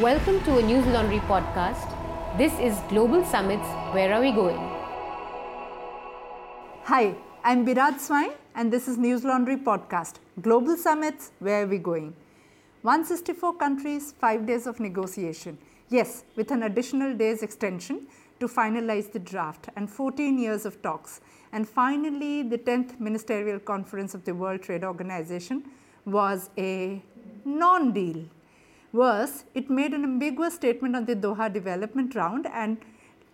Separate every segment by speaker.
Speaker 1: Welcome to a News Laundry podcast. This is Global Summits Where Are We Going?
Speaker 2: Hi, I'm Biraj Swain, and this is News Laundry podcast. Global Summits Where Are We Going? 164 countries, 5 days of negotiation. Yes, with an additional day's extension to finalize the draft and 14 years of talks. And finally, the 10th Ministerial Conference of the World Trade Organization was a non deal. Worse, it made an ambiguous statement on the Doha development round and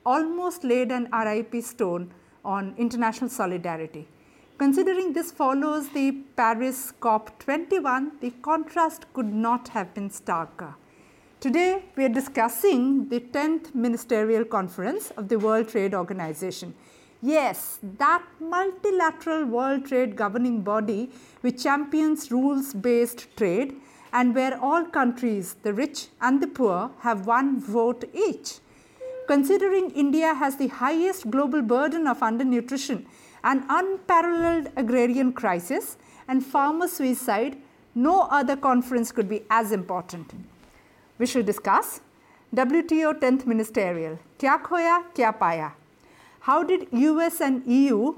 Speaker 2: almost laid an RIP stone on international solidarity. Considering this follows the Paris COP21, the contrast could not have been starker. Today, we are discussing the 10th Ministerial Conference of the World Trade Organization. Yes, that multilateral world trade governing body which champions rules based trade and where all countries, the rich and the poor, have one vote each. Considering India has the highest global burden of undernutrition, an unparalleled agrarian crisis, and farmer suicide, no other conference could be as important. We shall discuss WTO 10th Ministerial. Kya khoya, kya paya? How did US and EU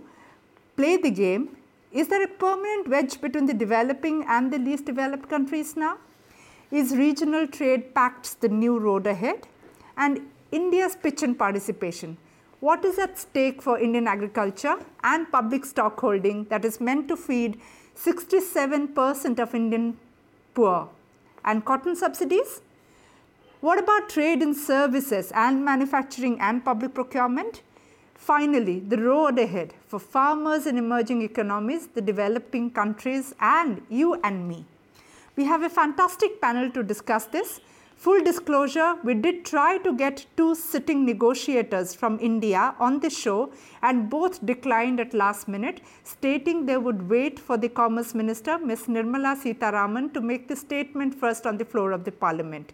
Speaker 2: play the game is there a permanent wedge between the developing and the least developed countries now? Is regional trade pacts the new road ahead? And India's pitch and participation. What is at stake for Indian agriculture and public stock holding that is meant to feed 67% of Indian poor? And cotton subsidies? What about trade in services and manufacturing and public procurement? Finally, the road ahead for farmers in emerging economies, the developing countries, and you and me. We have a fantastic panel to discuss this. Full disclosure, we did try to get two sitting negotiators from India on the show, and both declined at last minute, stating they would wait for the Commerce Minister, Ms. Nirmala Sitharaman, to make the statement first on the floor of the Parliament.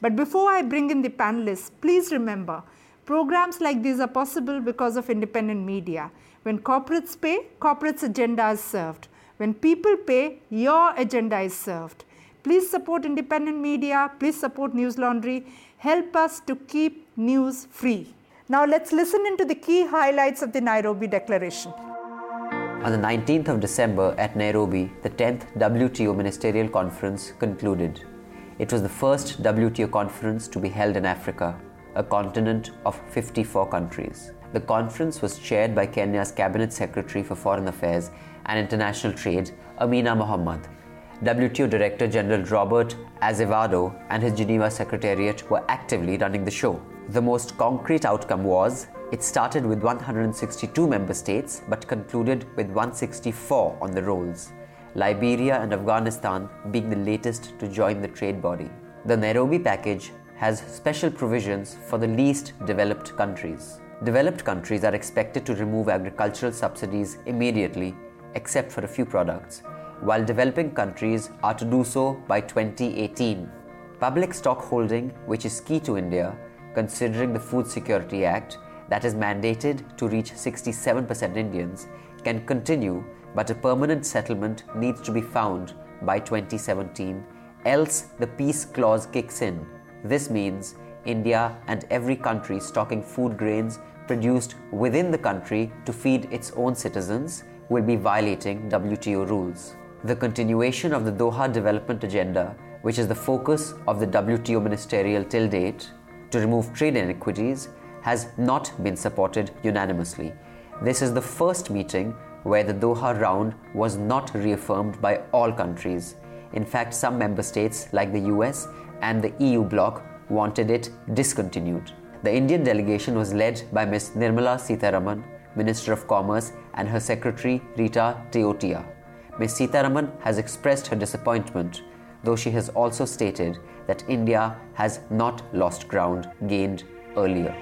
Speaker 2: But before I bring in the panelists, please remember Programs like these are possible because of independent media. When corporates pay, corporates' agenda is served. When people pay, your agenda is served. Please support independent media. Please support News Laundry. Help us to keep news free. Now let's listen into the key highlights of the Nairobi Declaration.
Speaker 3: On the 19th of December at Nairobi, the 10th WTO Ministerial Conference concluded. It was the first WTO conference to be held in Africa a continent of 54 countries. The conference was chaired by Kenya's Cabinet Secretary for Foreign Affairs and International Trade, Amina Mohammed. WTO Director General Robert Azevedo and his Geneva Secretariat were actively running the show. The most concrete outcome was it started with 162 member states but concluded with 164 on the rolls, Liberia and Afghanistan being the latest to join the trade body. The Nairobi package has special provisions for the least developed countries. Developed countries are expected to remove agricultural subsidies immediately, except for a few products, while developing countries are to do so by 2018. Public stock holding, which is key to India, considering the Food Security Act that is mandated to reach 67% Indians, can continue, but a permanent settlement needs to be found by 2017, else the peace clause kicks in this means India and every country stocking food grains produced within the country to feed its own citizens will be violating WTO rules. The continuation of the Doha Development Agenda, which is the focus of the WTO ministerial till date, to remove trade inequities, has not been supported unanimously. This is the first meeting where the Doha round was not reaffirmed by all countries. In fact, some member states, like the US, and the EU bloc wanted it discontinued. The Indian delegation was led by Ms. Nirmala Sitharaman, Minister of Commerce, and her secretary Rita Teotia. Ms. Sitharaman has expressed her disappointment, though she has also stated that India has not lost ground gained earlier.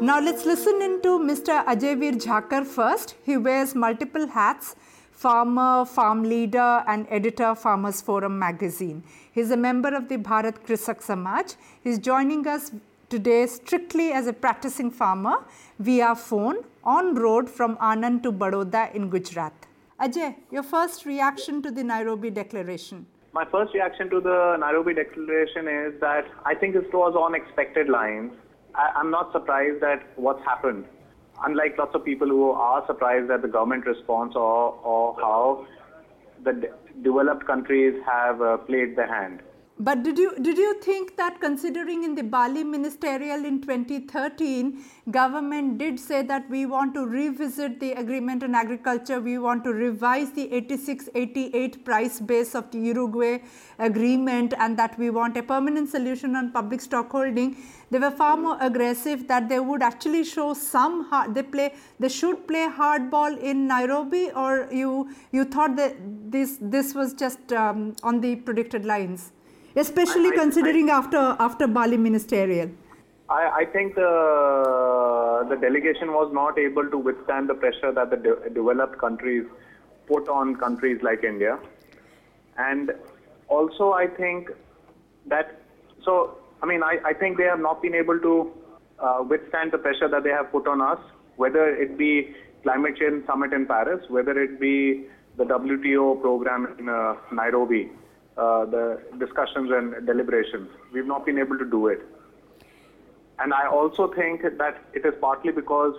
Speaker 2: Now let's listen into Mr. Ajayveer Jakhar first. He wears multiple hats farmer, farm leader, and editor, Farmers Forum magazine. He's a member of the Bharat Krishak Samaj. He's joining us today strictly as a practicing farmer via phone on road from Anand to Baroda in Gujarat. Ajay, your first reaction to the Nairobi Declaration?
Speaker 4: My first reaction to the Nairobi Declaration is that I think this was on expected lines. I, I'm not surprised at what's happened. Unlike lots of people who are surprised at the government response or, or how the de- developed countries have uh, played their hand.
Speaker 2: But did you did you think that considering in the Bali ministerial in 2013, government did say that we want to revisit the agreement on agriculture, we want to revise the 86-88 price base of the Uruguay agreement, and that we want a permanent solution on public stockholding. They were far more aggressive that they would actually show some hard, they play they should play hardball in Nairobi, or you you thought that this this was just um, on the predicted lines especially
Speaker 4: I,
Speaker 2: considering
Speaker 4: I,
Speaker 2: after after Bali ministerial.
Speaker 4: I, I think the the delegation was not able to withstand the pressure that the de- developed countries put on countries like India, and also I think that so I mean I, I think they have not been able to uh, withstand the pressure that they have put on us, whether it be climate change summit in Paris, whether it be the WTO program in uh, Nairobi uh, Uh, the discussions and deliberations. We've not been able to do it. And I also think that it is partly because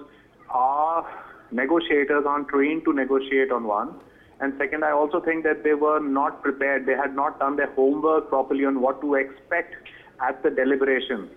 Speaker 4: our negotiators aren't trained to negotiate on one. And second, I also think that they were not prepared. They had not done their homework properly on what to expect at the deliberations.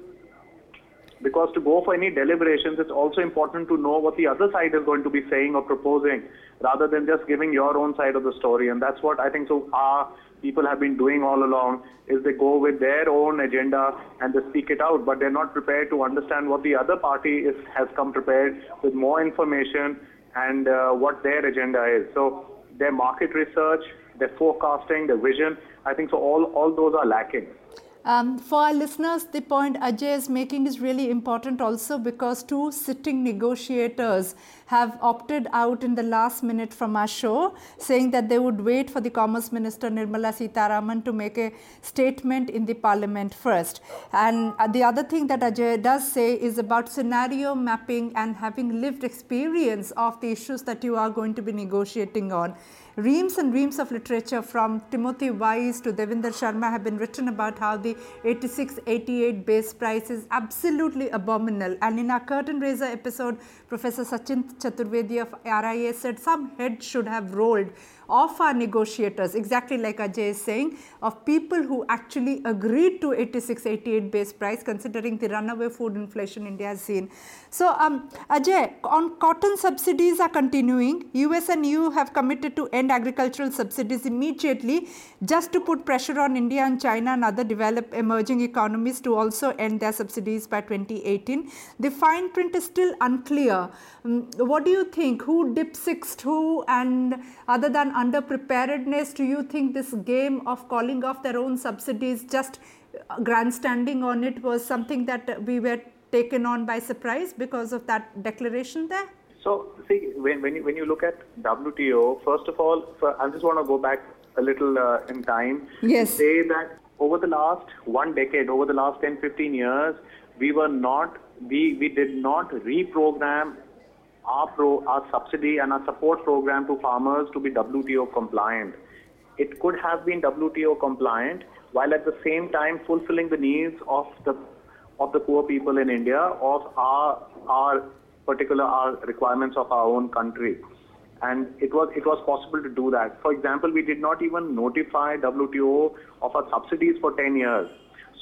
Speaker 4: Because to go for any deliberations, it's also important to know what the other side is going to be saying or proposing, rather than just giving your own side of the story. And that's what I think so our people have been doing all along is they go with their own agenda and they speak it out, but they're not prepared to understand what the other party is, has come prepared with more information and uh, what their agenda is. So their market research, their forecasting, their vision, I think so all, all those are lacking.
Speaker 2: Um, for our listeners, the point Ajay is making is really important also because two sitting negotiators have opted out in the last minute from our show, saying that they would wait for the Commerce Minister Nirmala Sitharaman to make a statement in the Parliament first. And uh, the other thing that Ajay does say is about scenario mapping and having lived experience of the issues that you are going to be negotiating on reams and reams of literature from Timothy Wise to Devinder Sharma have been written about how the 86 88 base price is absolutely abominable. And in our curtain raiser episode, Professor Sachin Chaturvedi of RIA said some heads should have rolled of our negotiators, exactly like Ajay is saying, of people who actually agreed to 86 88 base price, considering the runaway food inflation India has seen. So, um, Ajay, on cotton subsidies are continuing. US and EU have committed to end agricultural subsidies immediately just to put pressure on India and China and other developed emerging economies to also end their subsidies by 2018. The fine print is still unclear. Um, what do you think? Who dipsixed who? And other than underpreparedness, do you think this game of calling off their own subsidies, just grandstanding on it, was something that we were taken on by surprise because of that declaration there?
Speaker 4: So, see, when, when, you, when you look at WTO, first of all, I just want to go back a little uh, in time.
Speaker 2: Yes.
Speaker 4: Say that over the last one decade, over the last 10, 15 years, we were not, we, we did not reprogram our, pro, our subsidy and our support program to farmers to be WTO compliant. It could have been WTO compliant while at the same time fulfilling the needs of the of the poor people in India, of our our particular our requirements of our own country. And it was it was possible to do that. For example, we did not even notify WTO of our subsidies for 10 years.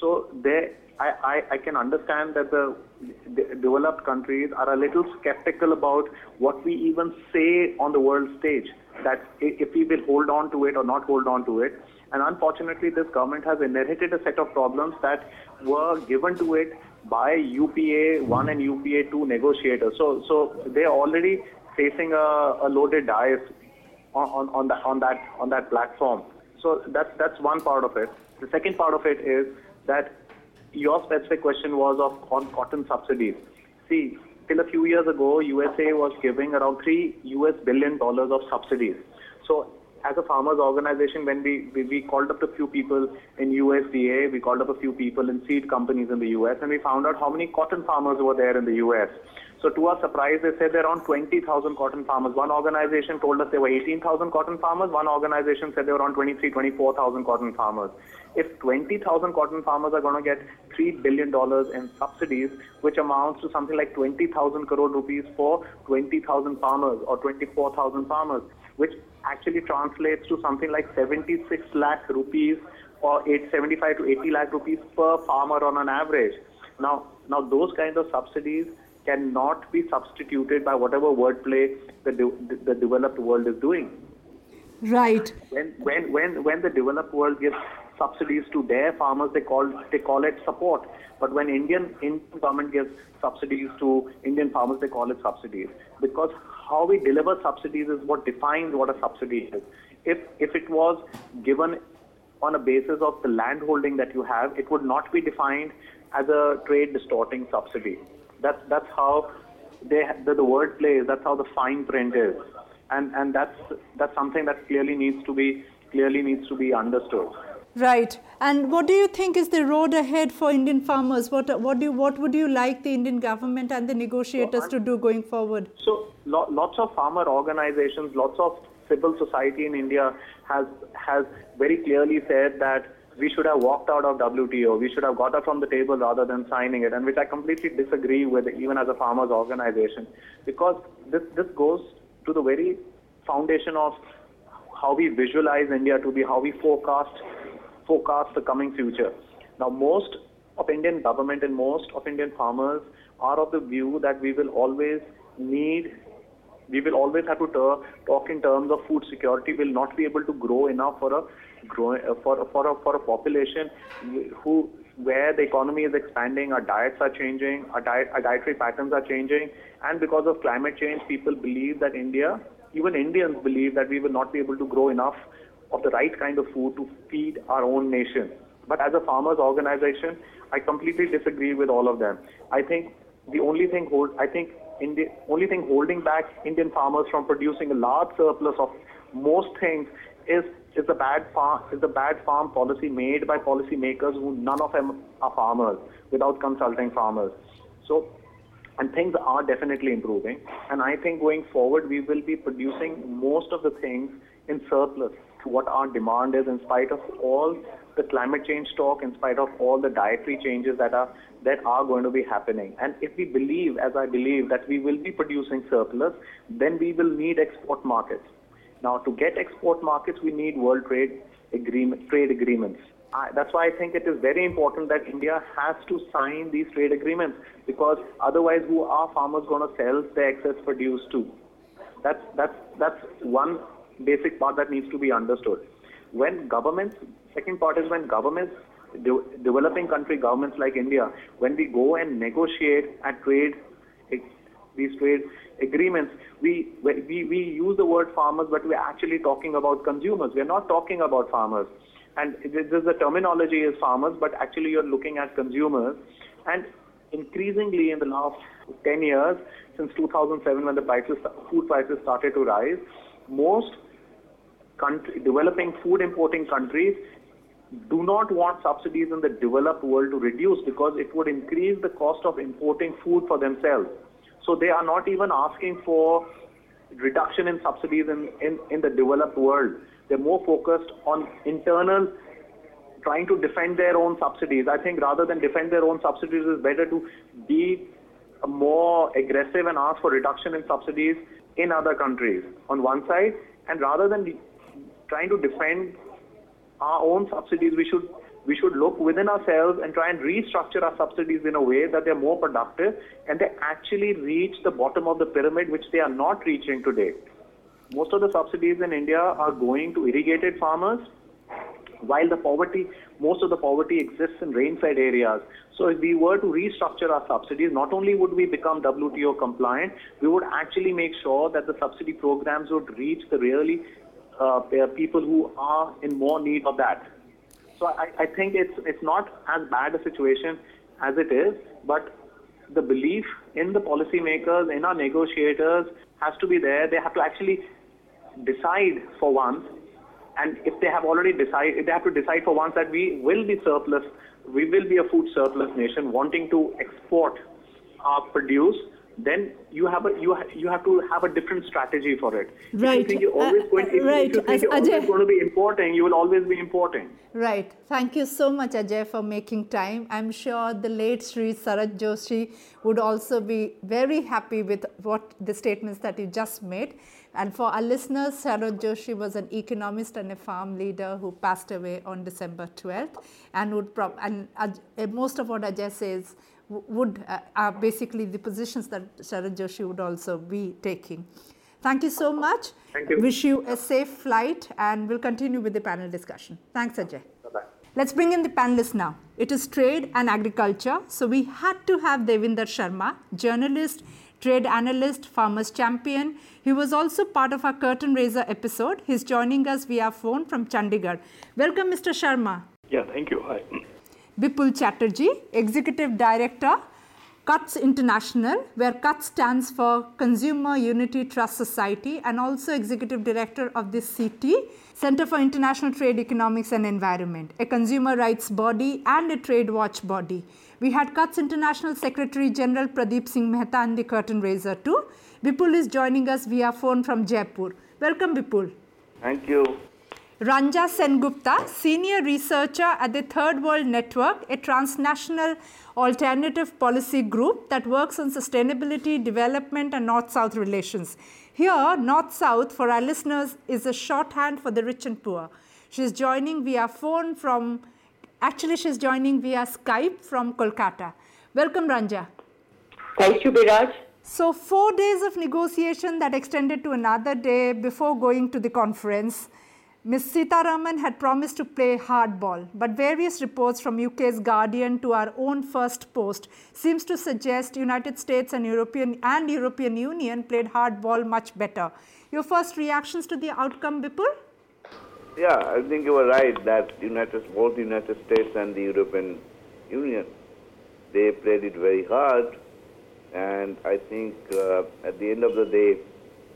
Speaker 4: So there I, I, I, can understand that the, the, developed countries are a little skeptical about what we even say on the world stage, that if we will hold on to it or not hold on to it. And unfortunately, this government has inherited a set of problems that were given to it by UPA 1 and UPA 2 negotiators. So, so they're already facing a, a loaded dice on, on, on, that, on, that, on that platform. So that's, that's one part of it. The second part of it is that your specific question was of on cotton subsidies. See, till a few years ago, USA was giving around three US billion dollars of subsidies. So as a farmers organization, when we, we, we called up a few people in USDA, we called up a few people in seed companies in the US, and we found out how many cotton farmers were there in the US. So to our surprise, they said there are around 20,000 cotton farmers. One organization told us there were 18,000 cotton farmers. One organization said there were around 23, 24,000 cotton farmers. If 20,000 cotton farmers are going to get $3 billion in subsidies, which amounts to something like 20,000 crore rupees for 20,000 farmers or 24,000 farmers, which actually translates to something like 76 lakh rupees or 875 to 80 lakh rupees per farmer on an average. Now, now those kinds of subsidies cannot be substituted by whatever wordplay the, de- the developed world is doing.
Speaker 2: Right.
Speaker 4: When, when, when, when the developed world gives subsidies to their farmers, they call, they call it support. But when Indian, Indian government gives subsidies to Indian farmers, they call it subsidies. Because how we deliver subsidies is what defines what a subsidy is. If, if it was given on a basis of the land holding that you have, it would not be defined as a trade distorting subsidy. That's that's how they the, the word plays. That's how the fine print is, and and that's that's something that clearly needs to be clearly needs to be understood.
Speaker 2: Right. And what do you think is the road ahead for Indian farmers? What what do you, what would you like the Indian government and the negotiators to do going forward?
Speaker 4: So lo- lots of farmer organizations, lots of civil society in India has has very clearly said that we should have walked out of WTO. We should have got up from the table rather than signing it, and which I completely disagree with, even as a farmers organization, because this this goes to the very foundation of how we visualize India to be, how we forecast forecast the coming future. Now, most of Indian government and most of Indian farmers are of the view that we will always need we will always have to talk in terms of food security. We'll not be able to grow enough for a grow, uh, for for a, for a population who where the economy is expanding, our diets are changing, our, diet, our dietary patterns are changing, and because of climate change, people believe that India, even Indians believe that we will not be able to grow enough of the right kind of food to feed our own nation. But as a farmers organization, I completely disagree with all of them. I think the only thing hold, I think India, only thing holding back Indian farmers from producing a large surplus of most things is is the bad farm is the bad farm policy made by policymakers who none of them are farmers without consulting farmers. So and things are definitely improving. And I think going forward we will be producing most of the things in surplus what our demand is in spite of all the climate change talk, in spite of all the dietary changes that are that are going to be happening. And if we believe, as I believe, that we will be producing surplus, then we will need export markets. Now, to get export markets, we need world trade agreement, trade agreements. I, that's why I think it is very important that India has to sign these trade agreements because otherwise, who are farmers going to sell their excess produce to? That's that's that's one basic part that needs to be understood. When governments, second part is when governments, de- developing country governments like India, when we go and negotiate and trade eh, these trade agreements, we, we, we use the word farmers, but we're actually talking about consumers. We're not talking about farmers. And there's the terminology is farmers, but actually you're looking at consumers. And increasingly in the last 10 years, since 2007 when the prices, food prices started to rise, most developing food importing countries do not want subsidies in the developed world to reduce because it would increase the cost of importing food for themselves. So they are not even asking for reduction in subsidies in, in, in the developed world. They're more focused on internal trying to defend their own subsidies. I think rather than defend their own subsidies, it's better to be more aggressive and ask for reduction in subsidies in other countries on one side. And rather than trying to defend our own subsidies, we should we should look within ourselves and try and restructure our subsidies in a way that they're more productive and they actually reach the bottom of the pyramid, which they are not reaching today. Most of the subsidies in India are going to irrigated farmers, while the poverty, most of the poverty exists in rain-fed areas. So if we were to restructure our subsidies, not only would we become WTO compliant, we would actually make sure that the subsidy programs would reach the really uh, people who are in more need of that. So I, I think it's it's not as bad a situation as it is, but the belief in the policymakers, in our negotiators, has to be there. They have to actually decide for once And if they have already decided, they have to decide for once that we will be surplus, we will be a food surplus nation wanting to export our produce then you have a you ha- you have to have a different strategy for it. If
Speaker 2: Right.
Speaker 4: you think you're always
Speaker 2: Uh,
Speaker 4: going, if, you-
Speaker 2: right.
Speaker 4: if you think you're always going to be importing, you will always be importing.
Speaker 2: Right. Thank you so much, Ajay, for making time. I'm sure the late Sri Sharad Joshi would also be very happy with what the statements that you just made. And for our listeners, Sharad Joshi was an economist and a farm leader who passed away on December 12th. And would prob- and uh, most of what Ajay says would uh, are basically the positions that Sharad Joshi would also be taking. Thank you so much.
Speaker 4: Thank you.
Speaker 2: Wish you a safe flight and we'll continue with the panel discussion. Thanks, Ajay.
Speaker 4: Bye-bye.
Speaker 2: Let's bring in the panelists now. It is trade and agriculture. So we had to have Devinder Sharma, journalist, trade analyst, farmers champion. He was also part of our curtain raiser episode. He's joining us via phone from Chandigarh. Welcome, Mr. Sharma.
Speaker 5: Yeah, thank you. Hi.
Speaker 2: Bipul Chatterjee, Executive Director, CUTS International, where CUTS stands for Consumer Unity Trust Society, and also Executive Director of the CT, Center for International Trade Economics and Environment, a consumer rights body and a trade watch body. We had CUTS International Secretary General Pradeep Singh Mehta and the curtain raiser too. Bipul is joining us via phone from Jaipur. Welcome, Bipul.
Speaker 6: Thank you.
Speaker 2: Ranja Sengupta, senior researcher at the Third World Network, a transnational alternative policy group that works on sustainability, development, and North South relations. Here, North South, for our listeners, is a shorthand for the rich and poor. She's joining via phone from, actually, she's joining via Skype from Kolkata. Welcome, Ranja.
Speaker 7: Thank you, Biraj.
Speaker 2: So, four days of negotiation that extended to another day before going to the conference. Ms. Sitharaman had promised to play hardball, but various reports from UK's Guardian to our own Firstpost seems to suggest United States and European and European Union played hardball much better. Your first reactions to the outcome, Bipul?
Speaker 6: Yeah, I think you were right that United, both the United States and the European Union, they played it very hard, and I think uh, at the end of the day,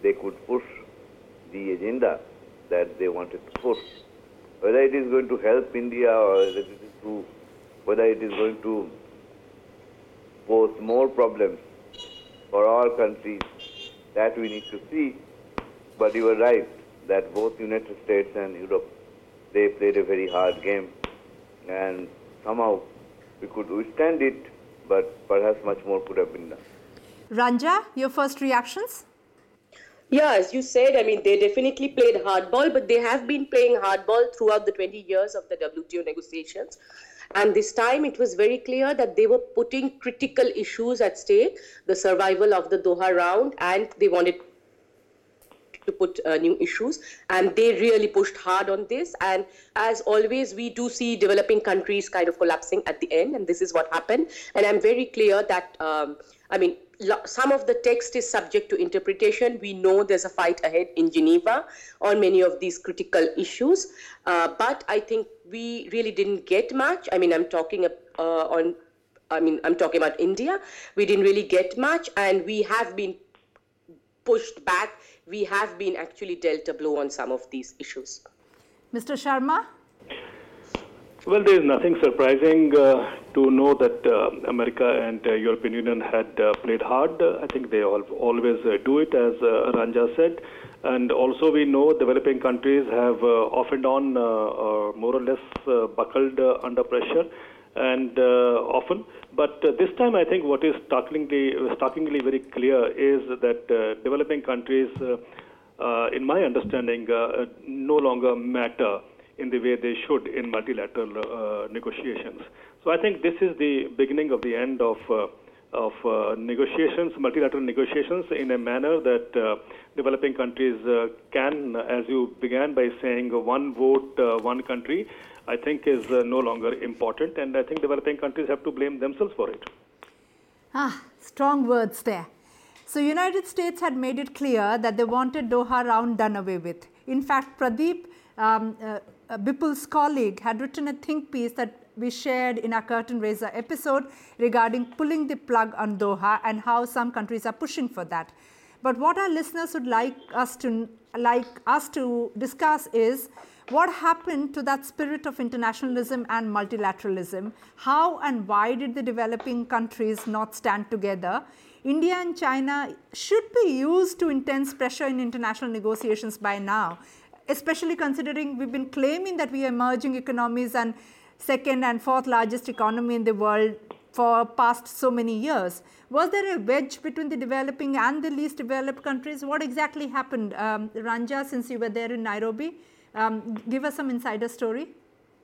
Speaker 6: they could push the agenda that they wanted to push. Whether it is going to help India or whether it is to, whether it is going to pose more problems for all countries, that we need to see. But you were right that both United States and Europe, they played a very hard game, and somehow we could withstand it, but perhaps much more could have been done.
Speaker 2: Ranja, your first reactions?
Speaker 7: Yeah, as you said, I mean, they definitely played hardball, but they have been playing hardball throughout the 20 years of the WTO negotiations. And this time it was very clear that they were putting critical issues at stake the survival of the Doha round, and they wanted to put uh, new issues. And they really pushed hard on this. And as always we do see developing countries kind of collapsing at the end and this is what happened. And i'm very clear that um, i mean some of the text is subject to interpretation we know there's a fight ahead in geneva on many of these critical issues uh, but i think we really didn't get much i mean i'm talking uh, on I mean, I'm talking about India. We didn't really get much, and we have been pushed back. We have been actually dealt a blow on some of these issues.
Speaker 2: Mr. Sharma?
Speaker 5: Well, there is nothing surprising uh, to know that uh, America and uh, European Union had uh, played hard. I think they all, always uh, do it, as uh, Ranja said. And also, we know developing countries have off and on more or less buckled under pressure, and often. But this time, I think what is startlingly, startlingly very clear is that developing countries, in my understanding, no longer matter in the way they should in multilateral uh, negotiations. So I think this is the beginning of the end of uh, of uh, negotiations, multilateral negotiations, in a manner that uh, developing countries uh, can, as you began by saying, one vote, uh, one country. I think is uh, no longer important, and I think developing countries have to blame themselves for it.
Speaker 2: Ah, strong words there. So United States had made it clear that they wanted Doha round done away with. In fact, Pradeep, um, uh, Bipul's colleague, had written a think piece that we shared in our curtain raiser episode regarding pulling the plug on Doha and how some countries are pushing for that. But what our listeners would like us to like us to discuss is what happened to that spirit of internationalism and multilateralism? How and why did the developing countries not stand together? India and China should be used to intense pressure in international negotiations by now, especially considering we've been claiming that we are emerging economies and second and fourth largest economy in the world for past so many years. Was there a wedge between the developing and the least developed countries? What exactly happened? Um, Ranja, since you were there in Nairobi, um, give us some insider story.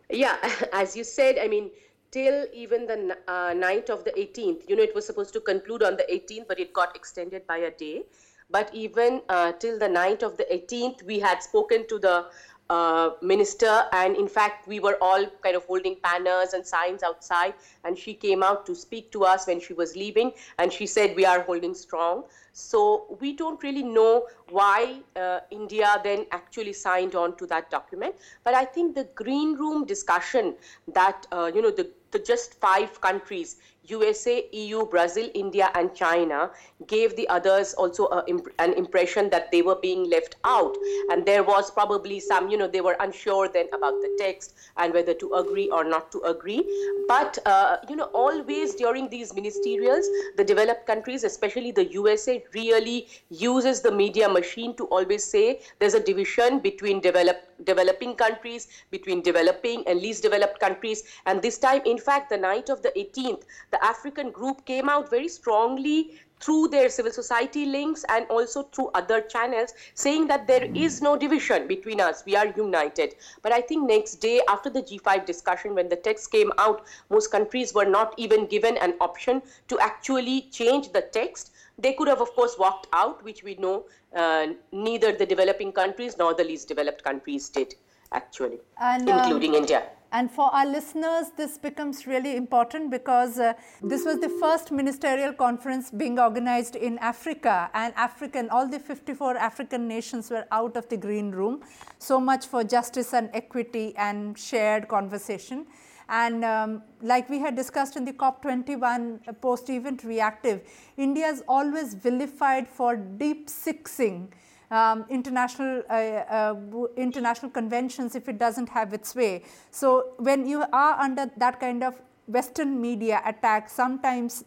Speaker 7: Yeah, as you said, I mean, till even the uh, night of the 18th, you know, it was supposed to conclude on the 18th, but it got extended by a day. But even uh, till the night of the 18th, we had spoken to the uh, minister, and in fact, we were all kind of holding banners and signs outside. And she came out to speak to us when she was leaving, and she said, We are holding strong. So we don't really know why uh, India then actually signed on to that document. But I think the green room discussion that, uh, you know, the, the just five countries USA, EU, Brazil, India, and China gave the others also a, an impression that they were being left out. And there was probably some, you know, they were unsure then about the text and whether to agree or not to agree. But, uh, you know, always during these ministerials, the developed countries, especially the USA, really uses the media machine to always say there's a division between developed developing countries, between developing and least developed countries. And this time, in fact, the night of the 18th, the African group came out very strongly through their civil society links and also through other channels saying that there is no division between us. We are united. But i think next day after the g5 discussion when the text came out most countries were not even given an option to actually change the text. They could have of course walked out which we know uh, neither the developing countries nor the least developed countries did actually and, including um, india
Speaker 2: and for our listeners, this becomes really important because uh, this was the first ministerial conference being organized in Africa, and African, all the 54 African nations were out of the green room. So much for justice and equity and shared conversation. And um, like we had discussed in the COP21 uh, post event reactive, India is always vilified for deep sixing um, international uh, uh, international conventions if it doesn't have its way. So when you are under that kind of Western media attack, sometimes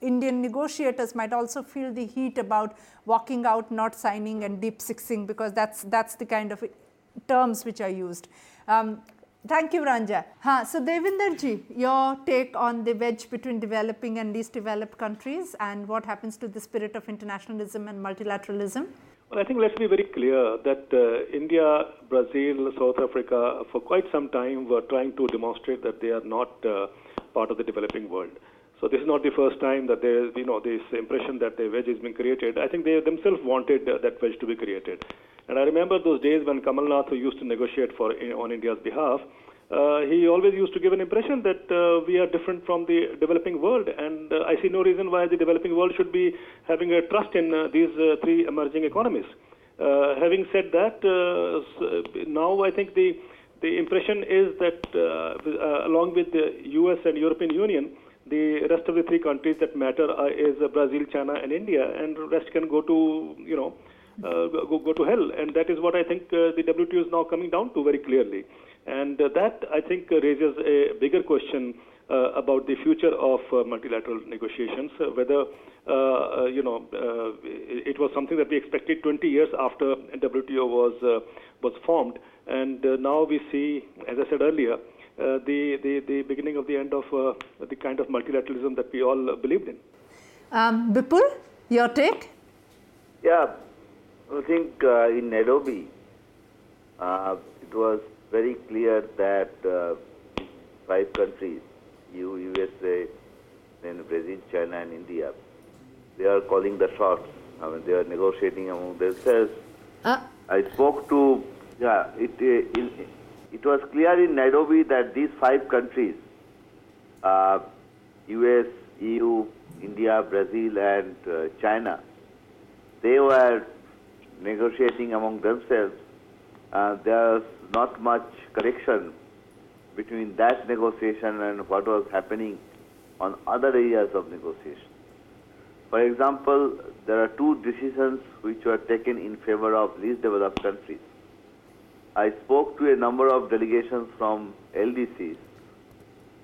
Speaker 2: Indian negotiators might also feel the heat about walking out, not signing, and deep sixing because that's that's the kind of terms which are used. Um, Thank you, Ranja. So, Devinderji, your take on the wedge between developing and least developed countries and what happens to the spirit of internationalism and multilateralism?
Speaker 5: Well, I think let's be very clear that uh, India, Brazil, South Africa, for quite some time were trying to demonstrate that they are not uh, part of the developing world. So this is not the first time that there, you know, this impression that the wedge is being created. I think they themselves wanted uh, that wedge to be created. And I remember those days when Kamal Nath used to negotiate for on India's behalf uh, he always used to give an impression that uh, we are different from the developing world, and uh, I see no reason why the developing world should be having a trust in uh, these uh, three emerging economies. Uh, having said that, now I think the the impression is that along with the U.S. and European Union, the rest of the three countries that matter is Brazil, China, and India, and rest can go to you know go, go to hell, and that is what I think the WTO is now coming down to very clearly. And uh, that, I think, uh, raises a bigger question uh, about the future of multilateral negotiations, whether, you know, it was something that we expected 20 years after WTO was, was formed. And now we see, as I said earlier, uh, the, the, the beginning of the end of uh, the kind of multilateralism that we all uh, believed in.
Speaker 2: Um, Bipul, your take?
Speaker 6: Yeah, I think in Nairobi, it was very clear that uh, five countries, EU, USA, then Brazil, China, and India, they are calling the shots. I mean, they are negotiating among themselves. Uh. I spoke to, yeah, it, uh, it, it was clear in Nairobi that these five countries, uh, US, EU, India, Brazil, and uh, China, they were negotiating among themselves. Uh, there's not much correction between that negotiation and what was happening on other areas of negotiation. For example, there are two decisions which were taken in favor of least developed countries. I spoke to a number of delegations from LDCs,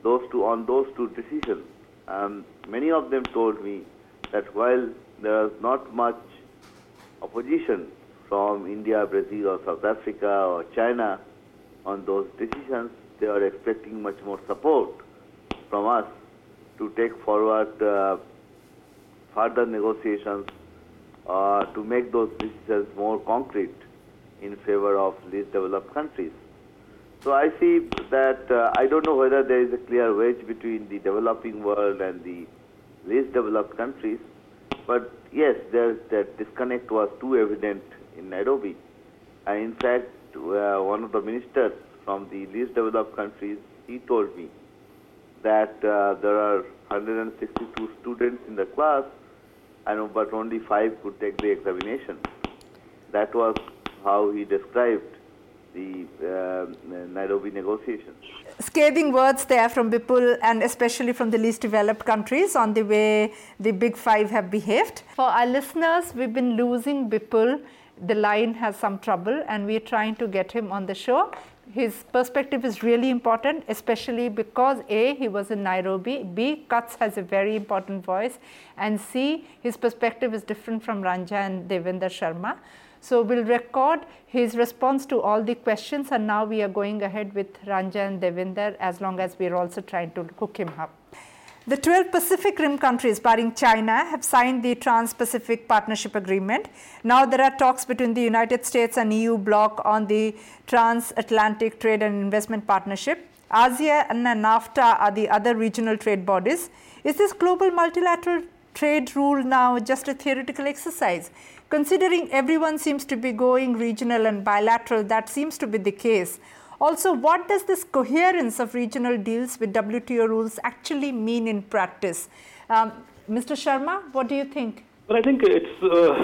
Speaker 6: those two on those two decisions. And many of them told me that while there is not much opposition from India, Brazil, or South Africa, or China on those decisions, they are expecting much more support from us to take forward uh, further negotiations uh, to make those decisions more concrete in favor of least developed countries. So I see that uh, I don't know whether there is a clear wedge between the developing world and the least developed countries, but yes, there, that disconnect was too evident in Nairobi. And in fact, uh, one of the ministers from the least developed countries, he told me that uh, there are 162 students in the class, and but only five could take the examination. That was how he described the uh, Nairobi negotiations.
Speaker 2: Scathing words there from Bipul and especially from the least developed countries on the way the big five have behaved. For our listeners, we've been losing Bipul. The line has some trouble and we're trying to get him on the show. His perspective is really important, especially because A, he was in Nairobi, B, CUTS has a very important voice, and C, his perspective is different from Ranja and Devinder Sharma. So, we will record his response to all the questions and now we are going ahead with Ranja and Devinder as long as we are also trying to hook him up. The 12 Pacific Rim countries barring China have signed the Trans-Pacific Partnership Agreement. Now there are talks between the United States and EU bloc on the Transatlantic Trade and Investment Partnership. ASEAN and NAFTA are the other regional trade bodies. Is this global multilateral trade rule now just a theoretical exercise? Considering everyone seems to be going regional and bilateral, that seems to be the case. Also, what does this coherence of regional deals with WTO rules actually mean in practice? Um, Mr. Sharma, what do you think?
Speaker 5: Well, I think it's uh,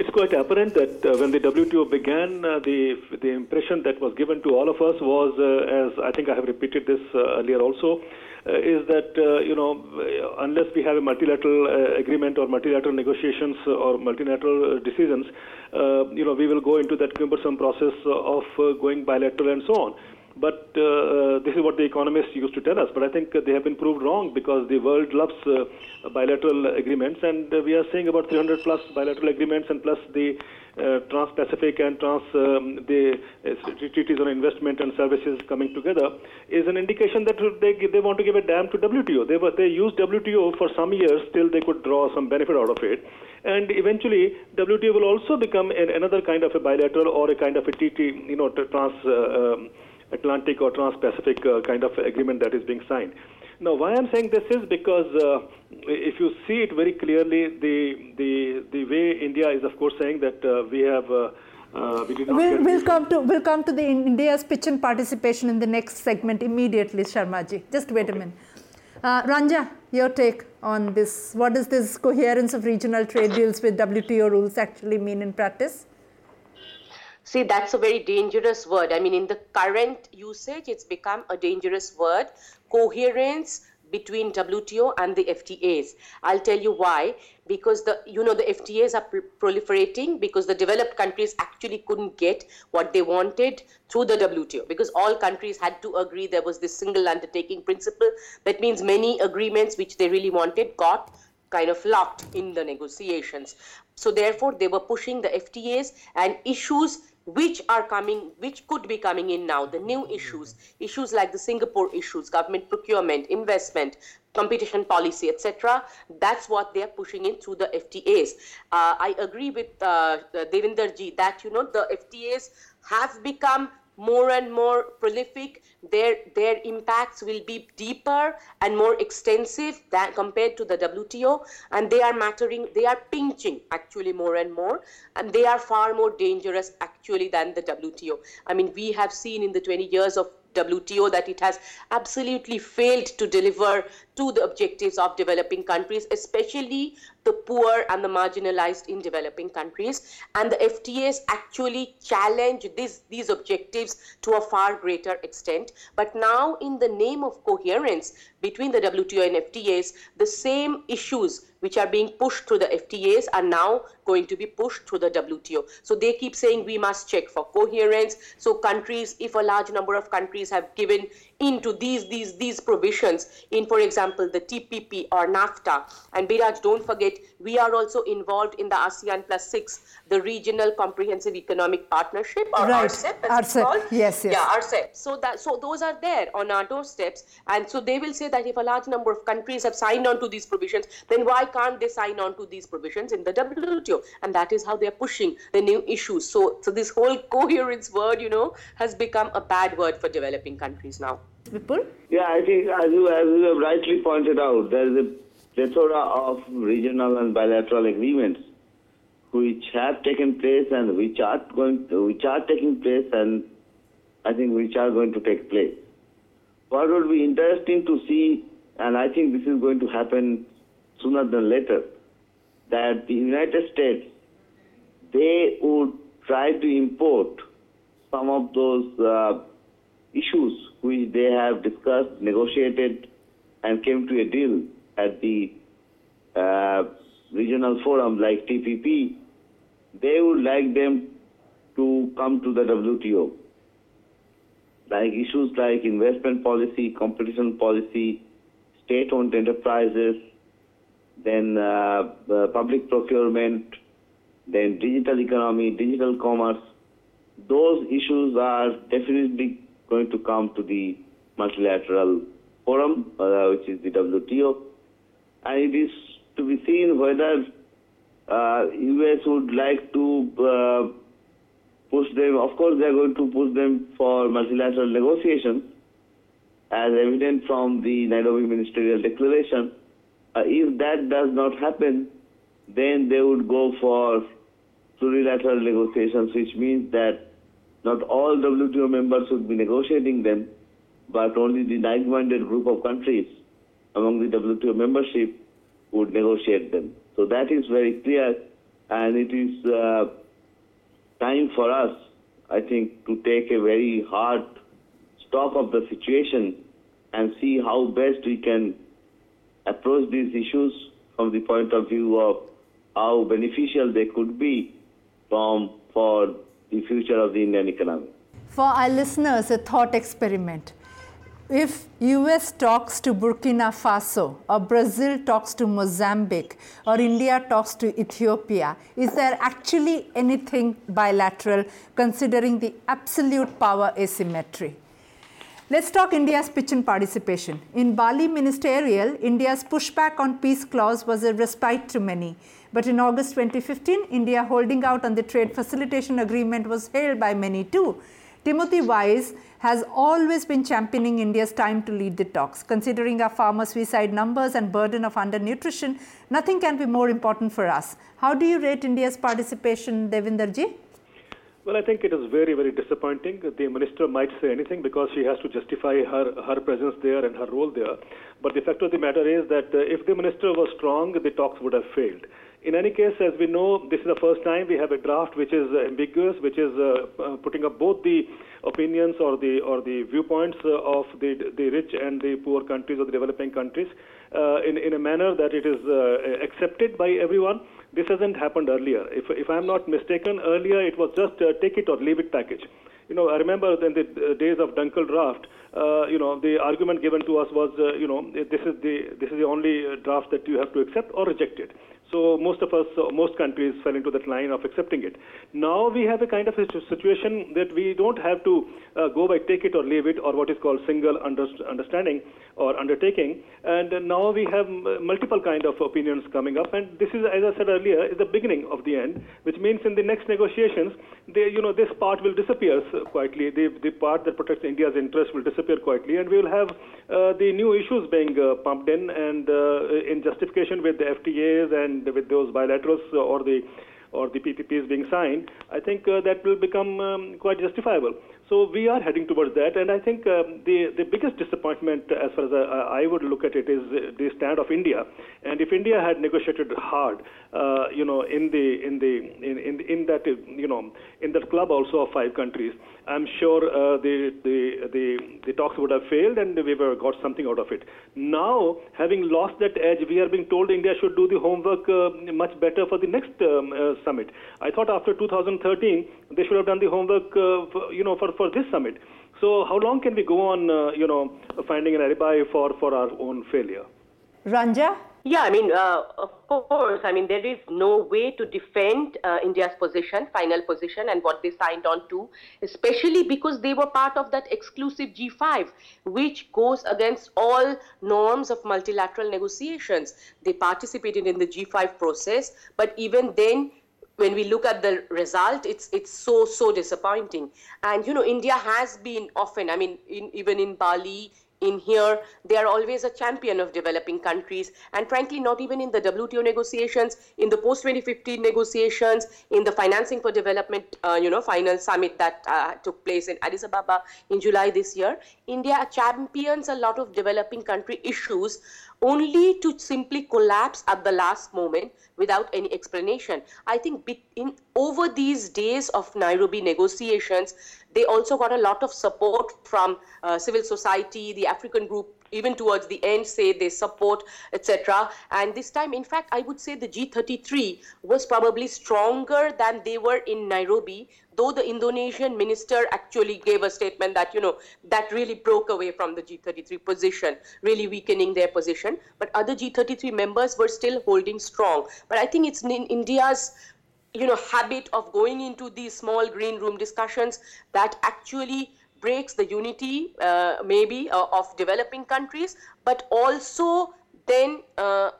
Speaker 5: it's quite apparent that uh, when the WTO began, uh, the the impression that was given to all of us was, uh, as I think I have repeated this uh, earlier also, Uh, is that uh, you know uh, unless we have a multilateral uh, agreement or multilateral negotiations or multilateral uh, decisions, you know we will go into that cumbersome process of going bilateral and so on. But uh, this is what the economists used to tell us. But I think they have been proved wrong because the world loves uh, bilateral agreements, and uh, we are seeing about 300 plus bilateral agreements, and plus the uh, Trans-Pacific and Trans um, the uh, treaties on investment and services coming together is an indication that they they want to give a damn to WTO. They were, they used WTO for some years till they could draw some benefit out of it, and eventually WTO will also become an, another kind of a bilateral or a kind of a TT, you know, trans. Uh, um, Atlantic or Trans-Pacific uh, kind of agreement that is being signed. Now, why I'm saying this is because uh, if you see it very clearly, the the the way India is, of course, saying that uh, we have. Uh, uh we
Speaker 2: will we'll come to we'll come to the India's pitch and participation in the next segment immediately, Sharmaji. Just wait a minute. Uh, Ranja, your take on this. What does this coherence of regional trade deals with WTO rules actually mean in practice?
Speaker 7: See, that's a very dangerous word. I mean, in the current usage, it's become a dangerous word. Coherence between WTO and the FTAs. I'll tell you why. Because the you know the FTAs are pr- proliferating because the developed countries actually couldn't get what they wanted through the WTO because all countries had to agree there was this single undertaking principle. That means many agreements which they really wanted got kind of locked in the negotiations. So therefore they were pushing the FTAs and issues which are coming, which could be coming in now, the new issues, issues like the Singapore issues, government procurement, investment, competition policy, etc. That's what they are pushing in through the FTAs. Uh, I agree with uh, Devinder ji that you know the FTAs have become more and more prolific their their impacts will be deeper and more extensive than compared to the WTO and they are mattering they are pinching actually more and more. And they are far more dangerous actually than the WTO i mean we have seen in the 20 years of WTO that it has absolutely failed to deliver to the objectives of developing countries, especially the poor and the marginalized in developing countries. And the FTAs actually challenge these, these objectives to a far greater extent. But now, in the name of coherence between the WTO and FTAs, the same issues which are being pushed through the FTAs are now going to be pushed through the WTO. So they keep saying we must check for coherence. So countries, if a large number of countries have given into these these these provisions in, for example, the TPP or NAFTA, and Biraj, don't forget we are also involved in the ASEAN Plus Six, the Regional Comprehensive Economic Partnership or
Speaker 2: Right.
Speaker 7: RCEP,
Speaker 2: RCEP. Yes, yes.
Speaker 7: Yeah, RCEP. So that so those are there on our doorsteps, and so they will say that if a large number of countries have signed on to these provisions, then why can't they sign on to these provisions in the WTO? And that is how they are pushing the new issues. So so this whole coherence word, you know, has become a bad word for developing countries now.
Speaker 2: Vipul?
Speaker 6: Yeah, I think as you, as you have rightly pointed out, there is a plethora of regional and bilateral agreements which have taken place and which are going to, which are taking place and I think which are going to take place. What would be interesting to see, and I think this is going to happen sooner than later, that the United States they would try to import some of those uh, issues which they have discussed, negotiated, and came to a deal at the uh, regional forum like TPP. They would like them to come to the WTO. Like issues like investment policy, competition policy, state-owned enterprises, then uh, public procurement, then digital economy, digital commerce. Those issues are definitely going to come to the multilateral forum, uh, which is the WTO, and it is to be seen whether uh, US would like to uh, push them. Of course, they are going to push them for multilateral negotiations, as evident from the Nairobi Ministerial Declaration. Uh, if that does not happen, then they would go for plurilateral negotiations, which means that not all WTO members would be negotiating them, but only the like-minded group of countries among the WTO membership would negotiate them. So that is very clear, and it is uh, time for us, I think, to take a very hard stock of the situation and see how best we can approach these issues from the point of view of how beneficial they could be from for the future of the Indian economy.
Speaker 2: For our listeners, a thought experiment. If US talks to Burkina Faso, or Brazil talks to Mozambique, or India talks to Ethiopia, is there actually anything bilateral considering the absolute power asymmetry? Let's talk India's pitch and participation. In Bali ministerial, India's pushback on peace clause was a respite to many. But in August 2015, India holding out on the trade facilitation agreement was hailed by many too. Timothy Wise has always been championing India's time to lead the talks. Considering our farmer suicide numbers and burden of undernutrition, nothing can be more important for us. How do you rate India's participation, Devinderji?
Speaker 5: Well, I think it is very, very disappointing. The minister might say anything because she has to justify her, her presence there and her role there. But the fact of the matter is that uh, if the minister was strong, the talks would have failed. In any case, as we know, this is the first time we have a draft which is uh, ambiguous, which is uh, uh, putting up both the opinions or the or the viewpoints uh, of the the rich and the poor countries or the developing countries in in a manner that it is accepted by everyone. This hasn't happened earlier. If if I'm not mistaken, earlier it was just uh, take it or leave it package. You know, I remember in the uh, days of Dunkel draft, uh, you know, the argument given to us was, uh, you know, this is the this is the only uh, draft that you have to accept or reject it. So most of us, most countries fell into that line of accepting it. Now we have a kind of a situation that we don't have to uh, go by take it or leave it or what is called single underst- understanding or undertaking. And now we have multiple kind of opinions coming up. And this is, as I said earlier, is the beginning of the end, which means in the next negotiations, they, you know, this part will disappear quietly. The, the part that protects India's interest will disappear quietly, and we will have uh, the new issues being uh, pumped in and uh, in justification with the FTAs and with those bilaterals uh, or the or the PPPs being signed, I think uh, that will become um, quite justifiable. So we are heading towards that, and I think um, the the biggest disappointment, as far as I, I, would look at it, is the stand of India. And if India had negotiated hard, uh, you know, in the in the in, in in that you know in that club also of five countries, I'm sure uh, the, the the the talks would have failed, and we have got something out of it. Now, having lost that edge, we are being told India should do the homework uh, much better for the next um, uh, summit. I thought after 2013 they should have done the homework, uh, for, you know, for for this summit. So how long can we go on, uh, you know, finding an alibi for, for our own failure?
Speaker 2: Ranja?
Speaker 7: Yeah, I mean, uh, of course, I mean, there is no way to defend uh, India's position, final position, and what they signed on to, especially because they were part of that exclusive G5, which goes against all norms of multilateral negotiations. They participated in the G5 process, but even then, when we look at the result, it's it's so so disappointing. And you know, India has been often. I mean, in, even in Bali, in here, they are always a champion of developing countries. And frankly, not even in the WTO negotiations, in the post 2015 negotiations, in the financing for development, uh, you know, final summit that uh, took place in Addis Ababa in July this year, India champions a lot of developing country issues only to simply collapse at the last moment without any explanation. I think in over these days of Nairobi negotiations, they also got a lot of support from uh, civil society, the African group even towards the end say they support etc and this time in fact i would say the g33 was probably stronger than they were in nairobi though the indonesian minister actually gave a statement that you know that really broke away from the g33 position really weakening their position. But other g33 members were still holding strong. But i think it's in india's you know habit of going into these small green room discussions that actually breaks the unity uh, maybe uh, of developing countries but also then uh,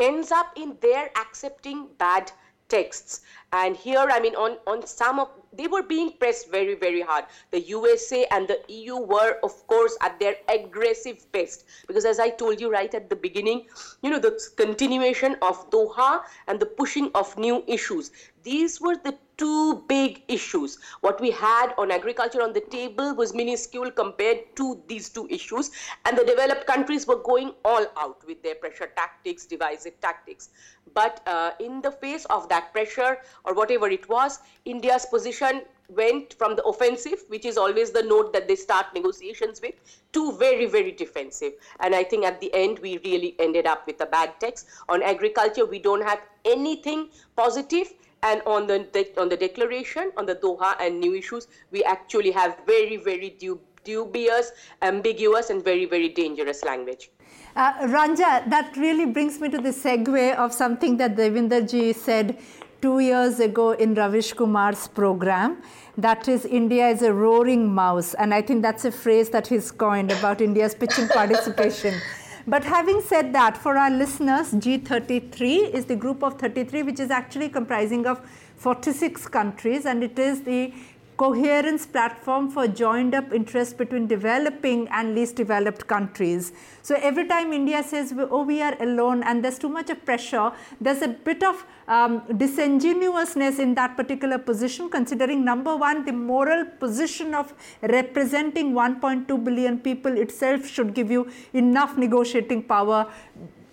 Speaker 7: ends up in their accepting bad texts. And here i mean on on some of they were being pressed very very hard. The usa and the eu were of course at their aggressive best. Because as i told you right at the beginning you know the continuation of doha and the pushing of new issues. These were the two big issues. What we had on agriculture on the table was minuscule compared to these two issues, and the developed countries were going all out with their pressure tactics, divisive tactics. But uh, in the face of that pressure, or whatever it was, India's position went from the offensive, which is always the note that they start negotiations with, to very, very defensive. And I think at the end, we really ended up with a bad text. On agriculture, we don't have anything positive and on the on the declaration on the Doha and new issues, we actually have very very dubious, ambiguous, and very very dangerous language.
Speaker 2: Uh, Ranja, that really brings me to the segue of something that Devinderji said two years ago in Ravish Kumar's program. That is, India is a roaring mouse. And I think that's a phrase that he's coined about India's pitching participation. But having said that, for our listeners, G33 is the group of 33, which is actually comprising of 46 countries, and it is the coherence platform for joined up interest between developing and least developed countries. So every time India says, oh, we are alone and there's too much of pressure, there's a bit of um, disingenuousness in that particular position, considering number one, the moral position of representing 1.2 billion people itself should give you enough negotiating power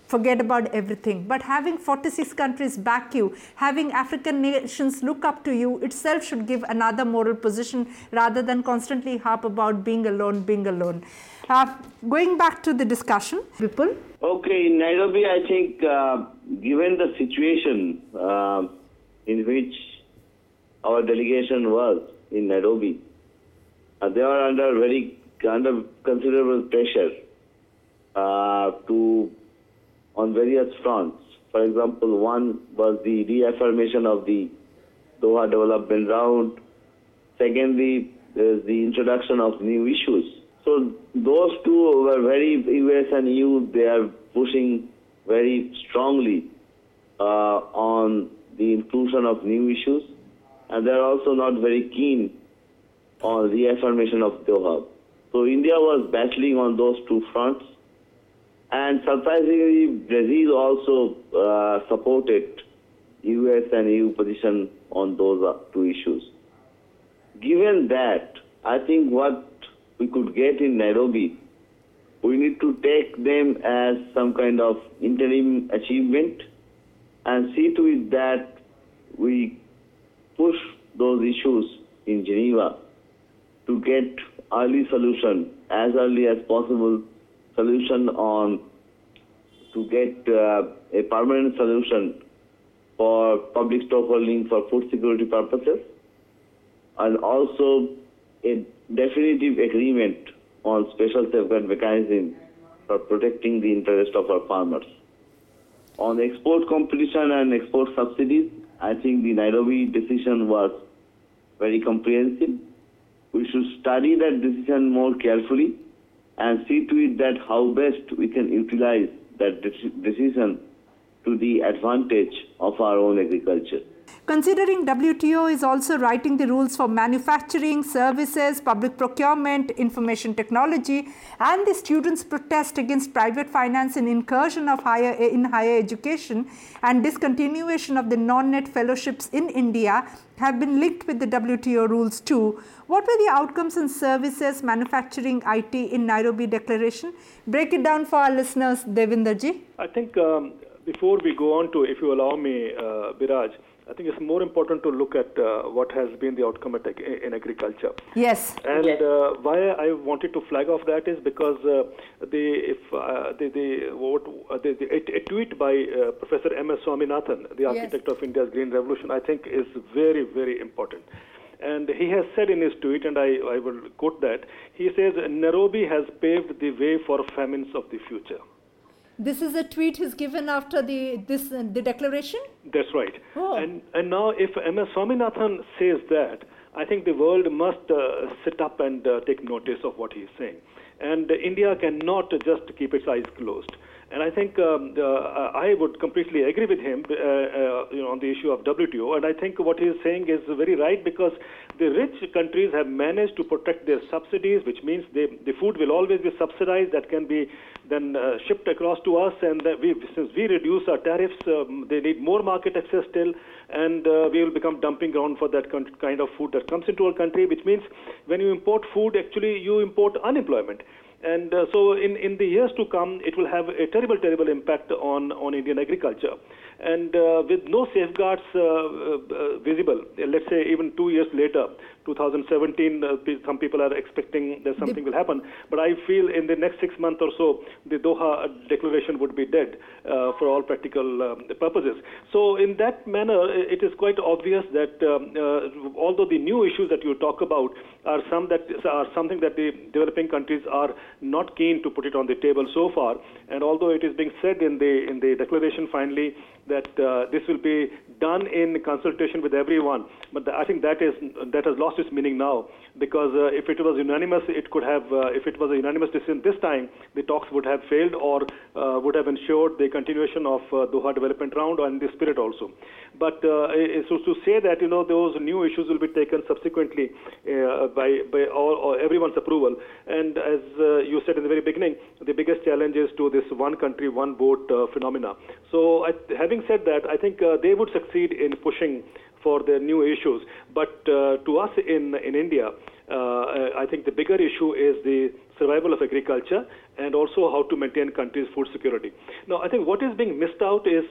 Speaker 2: forget about everything. But having 46 countries back you, having African nations look up to you itself should give another moral position rather than constantly harp about being alone, being alone. Uh, going back to the discussion, Vipul.
Speaker 6: Okay, in Nairobi, I think uh, given the situation uh, in which our delegation was in Nairobi, uh, they are under very under considerable pressure uh, to on various fronts. For example, one was the reaffirmation of the Doha Development Round. Secondly, there's the introduction of new issues. So those two were very, US and EU, they are pushing very strongly uh, on the inclusion of new issues. And they're also not very keen on reaffirmation of Doha. So India was battling on those two fronts. And surprisingly, Brazil also uh, supported US and EU position on those uh, two issues. given that, I think what we could get in Nairobi, we need to take them as some kind of interim achievement and see to it that we push those issues in Geneva to get early solution, as early as possible, solution on to get uh, a permanent solution for public stockholding for food security purposes, and also a definitive agreement on special safeguard mechanism for protecting the interest of our farmers. On export competition and export subsidies, I think the Nairobi decision was very comprehensive. We should study that decision more carefully and see to it that how best we can utilize that decision to the advantage of our own agriculture.
Speaker 2: Considering WTO is also writing the rules for manufacturing, services, public procurement, information technology, and the students' protest against private finance and incursion of higher in higher education and discontinuation of the non-NET fellowships in India have been linked with the WTO rules too. What were the outcomes in services, manufacturing, IT in Nairobi Declaration? Break it down for our listeners, Devinderji.
Speaker 5: I think um, before we go on to, if you allow me, uh, Biraj, I think it's more important to look at uh, what has been the outcome at, in agriculture.
Speaker 2: Yes.
Speaker 5: And yes. Uh, why I wanted to flag off that is because uh, the if uh, the the, what, uh, the, the a, a, tweet by uh, Professor M. S. Swaminathan, the architect yes. of India's green revolution, I think is very very important. And he has said in his tweet, and I, I will quote that, he says, Nairobi has paved the way for famines of the future.
Speaker 2: This is a tweet he's given after the this uh, the declaration.
Speaker 5: That's right. Oh. And and now if M.S. Swaminathan says that, I think the world must uh, sit up and uh, take notice of what he's saying. And India cannot just keep its eyes closed. And I think um, uh, I would completely agree with him uh, uh, you know, on the issue of WTO. And I think what he is saying is very right because the rich countries have managed to protect their subsidies, which means they, the food will always be subsidized. That can be then uh, shipped across to us. And we, since we reduce our tariffs, um, they need more market access still. And uh, we will become dumping ground for that kind of food that comes into our country, which means when you import food, actually you import unemployment. And uh, so, in, in the years to come, it will have a terrible, terrible impact on, on Indian agriculture. And uh, with no safeguards uh, uh visible, let's say even two years later, 2017, uh, some people are expecting that something will happen. But I feel in the next six months or so, the Doha declaration would be dead uh, for all practical um, purposes. So, in that manner, it is quite obvious that um, uh, although the new issues that you talk about are some that are something that the developing countries are not keen to put it on the table so far, and although it is being said in the in the declaration finally that uh, this will be done in consultation with everyone, but I think that is that has lost its meaning now because uh, if it was unanimous, it could have. Uh, if it was a unanimous decision this time, the talks would have failed or uh, would have ensured the continuation of uh, Doha development round and the spirit also. But uh, so to say that you know those new issues will be taken subsequently by by all, all, everyone's approval, and as you said in the very beginning, the biggest challenge is to this one country, one vote phenomena. So I, having said that, I think they would succeed in pushing for the new issues. But uh, to us in, in India, uh, I think the bigger issue is the survival of agriculture and also how to maintain country's food security. Now, I think what is being missed out is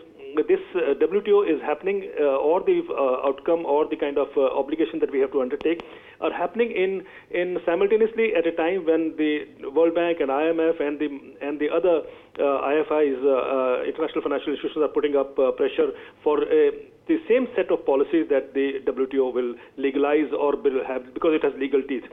Speaker 5: this uh, WTO is happening, uh, or the uh, outcome, or the kind of obligation that we have to undertake, are happening in in simultaneously at a time when the World Bank and IMF and the and the other IFIs, international financial institutions, are putting up pressure for the same set of policies that the WTO will legalize or will have because it has legal teeth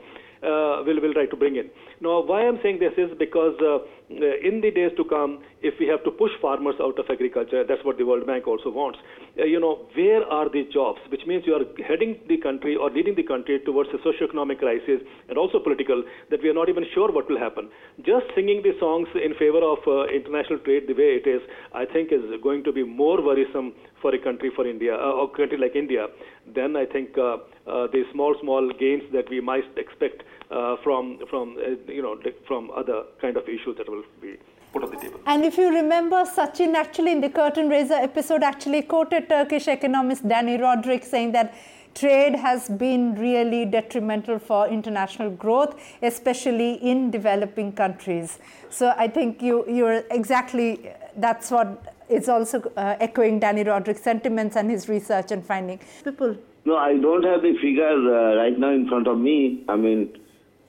Speaker 5: uh, will will try to bring in. Now, why I'm saying this is because uh, in the days to come, if we have to push farmers out of agriculture, that's what the World Bank also wants. Uh, you know, where are the jobs? Which means you are heading the country or leading the country towards a socio-economic crisis and also political that we are not even sure what will happen. Just singing the songs in favor of uh, international trade the way it is, I think, is going to be more worrisome for a country for India uh, or country like India than I think uh, uh, the small small gains that we might expect uh, from from uh, you know from other kind of issues that will be put on the table.
Speaker 2: And if you remember, Sachin actually in the curtain raiser episode actually quoted Turkish economist Dani Rodrik saying that trade has been really detrimental for international growth, especially in developing countries. So I think you, you're exactly, that's what is also uh, echoing Dani Rodrik's sentiments and his research and finding. People.
Speaker 6: No, I don't have the figure uh, right now in front of me. I mean,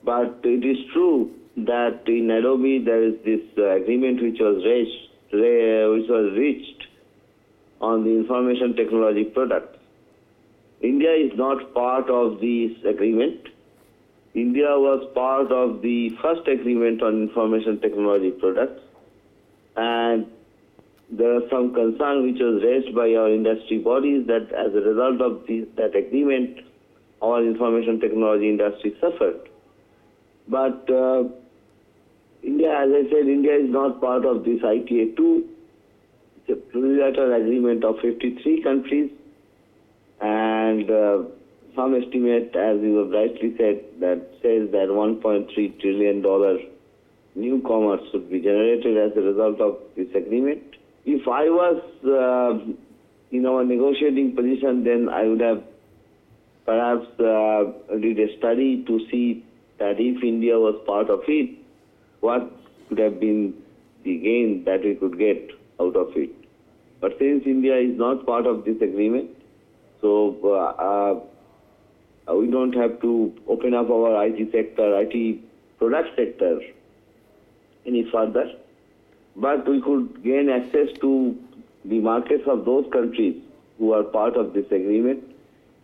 Speaker 6: but it is true that in Nairobi there is this uh, agreement which was reached, which was reached on the information technology products. India is not part of this agreement. India was part of the first agreement on information technology products, and there are some concern which was raised by our industry bodies that as a result of this, that agreement, our information technology industry suffered. But uh, India, as I said, India is not part of this ITA 2. It's a plurilateral agreement of 53 countries, and uh, some estimate, as you have rightly said, that says that 1.3 trillion dollar new commerce should be generated as a result of this agreement. If I was uh, in our negotiating position, then I would have perhaps uh, did a study to see that if India was part of it, what could have been the gain that we could get out of it. But since India is not part of this agreement, so uh, uh, we don't have to open up our IT sector, IT product sector any further. But we could gain access to the markets of those countries who are part of this agreement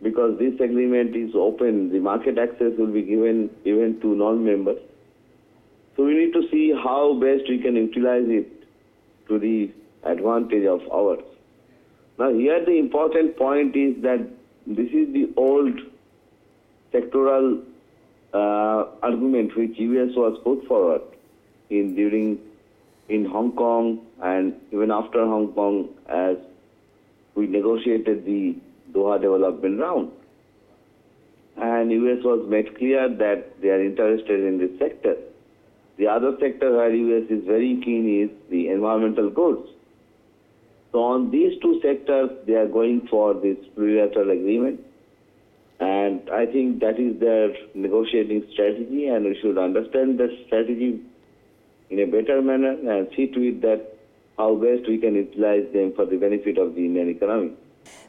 Speaker 6: because this agreement is open. The market access will be given even to non-members. So we need to see how best we can utilize it to the advantage of ours. Now here the important point is that this is the old sectoral uh, argument which US was put forward in during in Hong Kong and even after Hong Kong as we negotiated the Doha development round. And US was made clear that they are interested in this sector. The other sector where US is very keen is the environmental goods. So on these two sectors, they are going for this plurilateral agreement. And I think that is their negotiating strategy, and we should understand the strategy in a better manner and see to it that how best we can utilize them for the benefit of the Indian economy.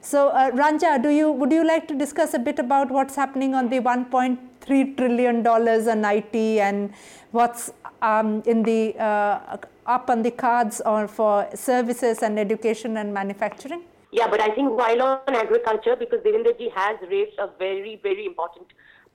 Speaker 2: So, uh, Ranja, do you would you like to discuss a bit about what's happening on the 1.3 trillion dollars on IT and what's um, in the uh, up on the cards or for services and education and manufacturing?
Speaker 7: Yeah, but I think while on agriculture, because Devinderji has raised a very, very important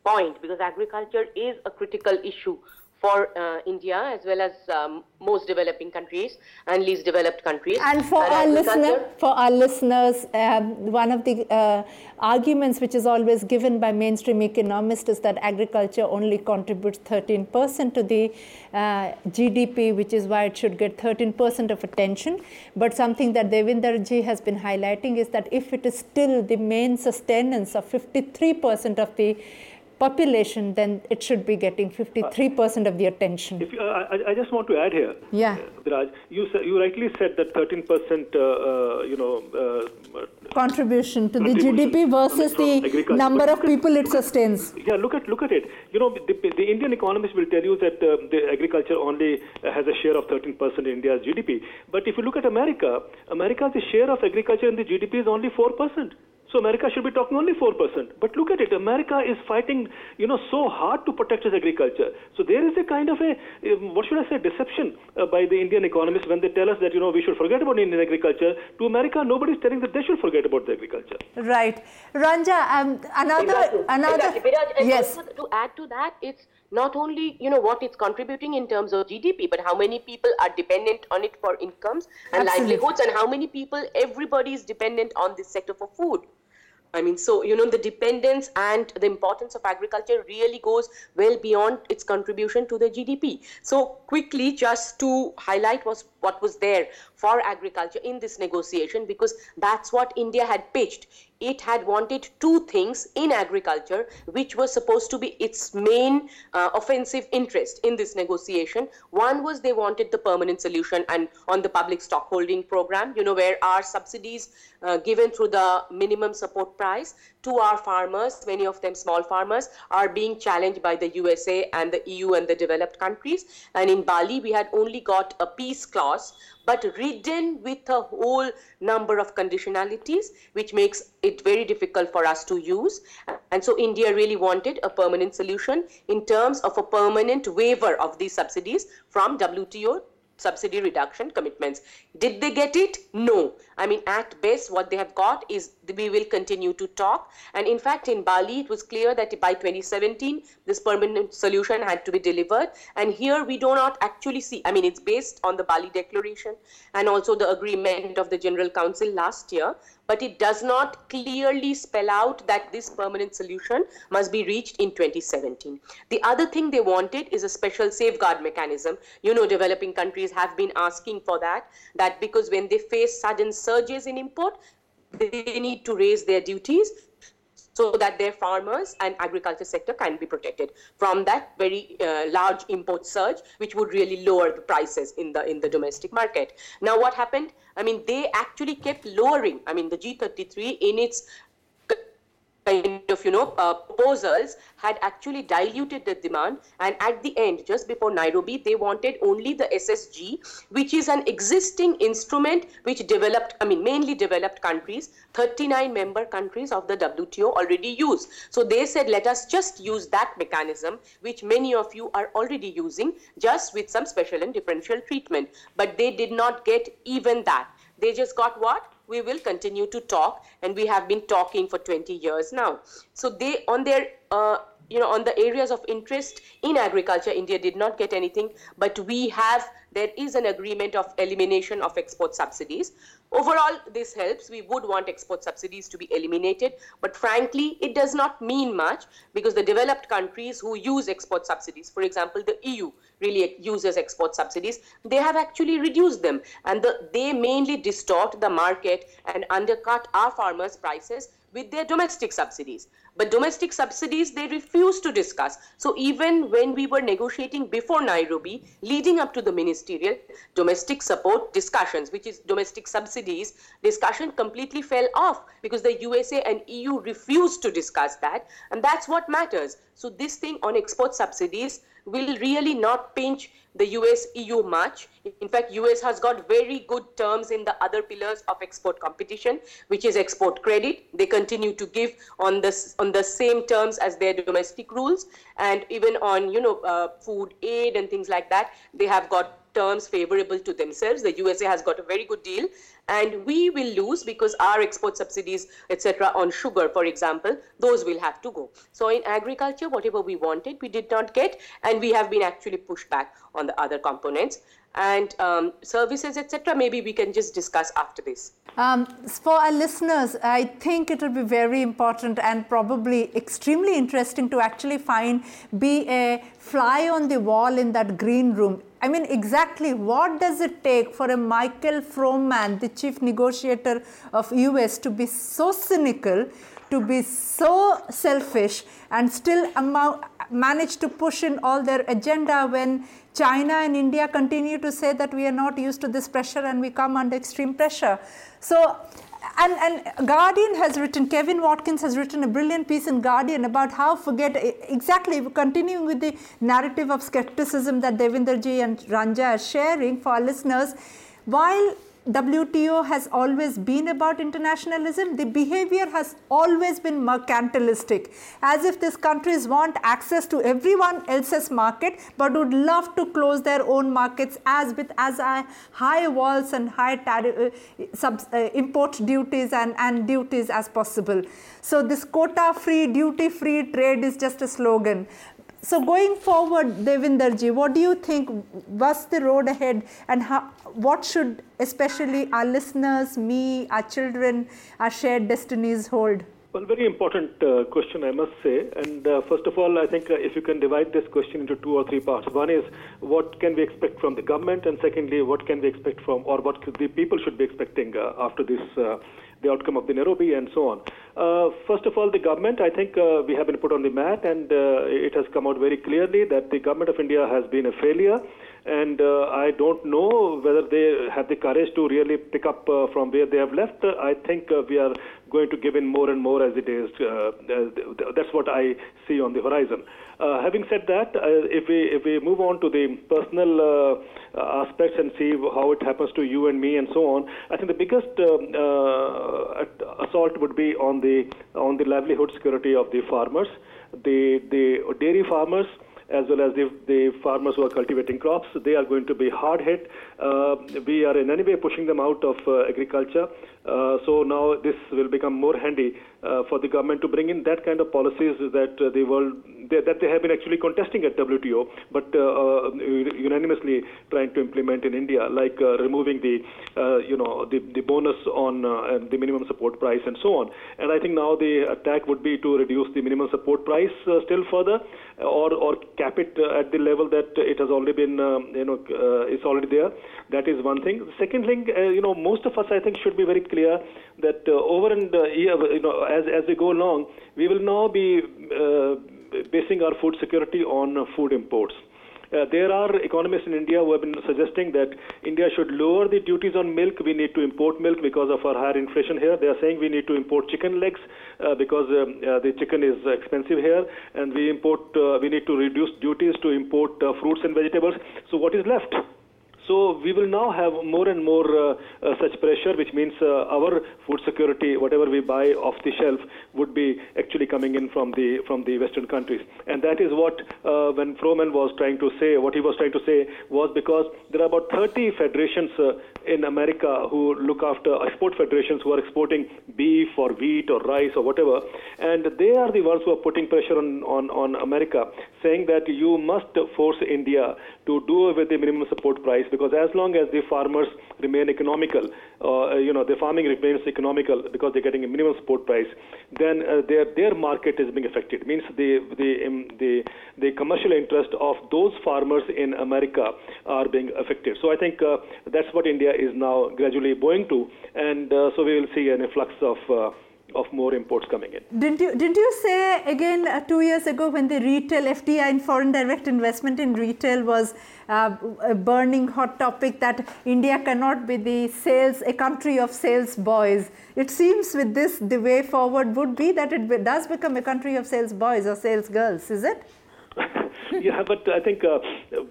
Speaker 7: point, because agriculture is a critical issue for uh, India as well as um, most developing countries and least developed countries.
Speaker 2: And for our listener, for our listeners, um, one of the uh, arguments which is always given by mainstream economists is that agriculture only contributes 13% to the uh, GDP, which is why it should get 13% of attention. But something that Devinderji has been highlighting is that if it is still the main sustenance of 53% of the population, then it should be getting 53% of the attention.
Speaker 5: If, uh, I, I, just want to add here,
Speaker 2: yeah,
Speaker 5: uh, you you rightly said that 13%, uh, uh, you know, uh,
Speaker 2: contribution to contribution the GDP versus the number of people it sustains.
Speaker 5: Yeah, look at look at it. You know, the, the Indian economists will tell you that uh, the agriculture only has a share of 13% in India's GDP. But if you look at America, America's share of agriculture in the GDP is only 4%. So America should be talking only 4%. But look at it, America is fighting, you know, so hard to protect its agriculture. So there is a kind of a, um, what should I say, deception uh, by the Indian economists when they tell us that, you know, we should forget about Indian agriculture. To America, nobody is telling that they should forget about the agriculture.
Speaker 2: Right. Ranja, um, another,
Speaker 7: exactly.
Speaker 2: another,
Speaker 7: exactly.
Speaker 2: yes.
Speaker 7: to add to that, it's not only you know what it's contributing in terms of GDP, but how many people are dependent on it for incomes and
Speaker 2: Absolutely.
Speaker 7: livelihoods, and how many people everybody is dependent on this sector for food. I mean, so, you know, the dependence and the importance of agriculture really goes well beyond its contribution to the GDP. So, quickly, just to highlight was what was there for agriculture in this negotiation, because that's what India had pitched. it had wanted two things in agriculture, which was supposed to be its main uh, offensive interest in this negotiation. One was they wanted the permanent solution and on the public stockholding program, you know, where our subsidies uh, given through the minimum support price to our farmers, many of them small farmers, are being challenged by the USA and the EU and the developed countries. And in Bali, we had only got a peace clause but ridden with a whole number of conditionalities, which makes it very difficult for us to use. And so India really wanted a permanent solution in terms of a permanent waiver of these subsidies from WTO subsidy reduction commitments. Did they get it? No. I mean, at best, what they have got is we will continue to talk. And in fact, in Bali, it was clear that by 2017, this permanent solution had to be delivered. And here we do not actually see, I mean, it's based on the Bali Declaration and also the agreement of the General Council last year but it does not clearly spell out that this permanent solution must be reached in 2017. The other thing they wanted is a special safeguard mechanism. You know, developing countries have been asking for that, that because when they face sudden surges in import, they need to raise their duties so that their farmers and agriculture sector can be protected from that very uh, large import surge, which would really lower the prices in the in the domestic market. Now, what happened? I mean, they actually kept lowering. I mean, the G33 in its kind of you know uh, proposals had actually diluted the demand. And at the end just before nairobi they wanted only the ssg which is an existing instrument which developed i mean mainly developed countries 39 member countries of the wto already use. So they said let us just use that mechanism which many of you are already using just with some special and differential treatment. But they did not get even that. They just got what we will continue to talk and we have been talking for 20 years now. So they on their uh, you know on the areas of interest in agriculture india did not get anything but we have there is an agreement of elimination of export subsidies overall this helps we would want export subsidies to be eliminated but frankly it does not mean much because the developed countries who use export subsidies for example the eu really uses export subsidies, they have actually reduced them. And the, they mainly distort the market and undercut our farmers' prices with their domestic subsidies. But domestic subsidies, they refuse to discuss. So even when we were negotiating before Nairobi, leading up to the ministerial domestic support discussions, which is domestic subsidies, discussion completely fell off because the USA and EU refused to discuss that. And that's what matters. So this thing on export subsidies, will really not pinch the US EU much. In fact, US has got very good terms in the other pillars of export competition, which is export credit. They continue to give on this on the same terms as their domestic rules, and even on you know uh, food aid and things like that, they have got terms favorable to themselves. The USA has got a very good deal, and we will lose because our export subsidies, etc., on sugar, for example, those will have to go. So in agriculture, whatever we wanted, we did not get, and we have been actually pushed back on the other components. And um, services, etc., maybe we can just discuss after this.
Speaker 2: Um, for our listeners, I think it will be very important and probably extremely interesting to actually find, be a fly on the wall in that green room. I mean, exactly what does it take for a Michael Froman, the chief negotiator of US, to be so cynical, to be so selfish, and still manage to push in all their agenda when China and India continue to say that we are not used to this pressure and we come under extreme pressure. So, and, and Guardian has written, Kevin Watkins has written a brilliant piece in Guardian about how forget exactly continuing with the narrative of skepticism that Devinderji and Ranja are sharing for our listeners. While WTO has always been about internationalism. The behavior has always been mercantilistic, as if these countries want access to everyone else's market, but would love to close their own markets as with as high walls and high tariff, uh, sub, uh, import duties and, and duties as possible. So this quota-free, duty-free trade is just a slogan. So going forward, Devinderji, what do you think? What's the road ahead, and how, what should especially our listeners, me, our children, our shared destinies hold?
Speaker 5: Well, very important uh, question, I must say. And uh, first of all, I think uh, if you can divide this question into two or three parts. One is what can we expect from the government, and secondly, what can we expect from, or what the people should be expecting uh, after this, uh, the outcome of the Nairobi and so on. Uh, first of all, the government, I think we have been put on the mat, and it has come out very clearly that the government of India has been a failure and uh, I don't know whether they have the courage to really pick up uh, from where they have left. Uh, I think we are going to give in more and more as it is. that's what I see on the horizon. Uh, having said that, uh, if we if we move on to the personal uh, aspects and see how it happens to you and me and so on, I think the biggest um, assault would be on the on the livelihood security of the farmers, the the dairy farmers as well as the, the farmers who are cultivating crops. They are going to be hard hit. Uh, we are in any way pushing them out of uh, agriculture. Uh, so now this will become more handy uh, for the government to bring in that kind of policies that uh, the world they, that they have been actually contesting at WTO, but uh, unanimously trying to implement in India, like removing the you know the, the bonus on the minimum support price and so on. And I think now the attack would be to reduce the minimum support price still further, or or cap it at the level that it has already been um, you know it's already there. That is one thing. Second thing, you know, most of us I think should be very clear that uh, over and uh, you know, as as we go along, we will now be uh, basing our food security on food imports. Uh, there are economists in India who have been suggesting that India should lower the duties on milk. We need to import milk because of our higher inflation here. They are saying we need to import chicken legs uh, because um, uh, the chicken is expensive here, and we import. we need to reduce duties to import fruits and vegetables. So what is left? So we will now have more and more uh, uh, such pressure, which means uh, our food security, whatever we buy off the shelf, would be actually coming in from the from the Western countries. And that is what uh, when Froman was trying to say, what he was trying to say was because there are about 30 federations uh, in America who look after export federations who are exporting beef or wheat or rice or whatever, and they are the ones who are putting pressure on on, on America, saying that you must force India to do with the minimum support price because as long as the farmers remain economical, uh, you know, the farming remains economical because they're getting a minimum support price, then uh, their their market is being affected. It means the the um, the the commercial interest of those farmers in America are being affected. So I think uh, that's what India is now gradually going to, and uh, so we will see an influx of uh, of more imports coming in.
Speaker 2: Didn't you didn't you say again uh, two years ago when the retail FDI and foreign direct investment in retail was uh, a burning hot topic that India cannot be the sales a country of sales boys. It seems with this the way forward would be that it does become a country of sales boys or sales girls. Is it?
Speaker 5: yeah, but I think uh,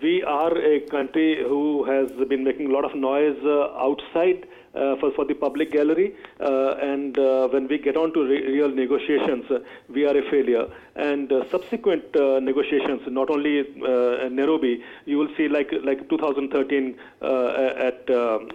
Speaker 5: we are a country who has been making a lot of noise uh, outside Uh, for, for the public gallery. Uh, and uh, when we get on to re- real negotiations, uh, we are a failure. And uh, subsequent negotiations, not only in Nairobi, you will see like like 2013 at um,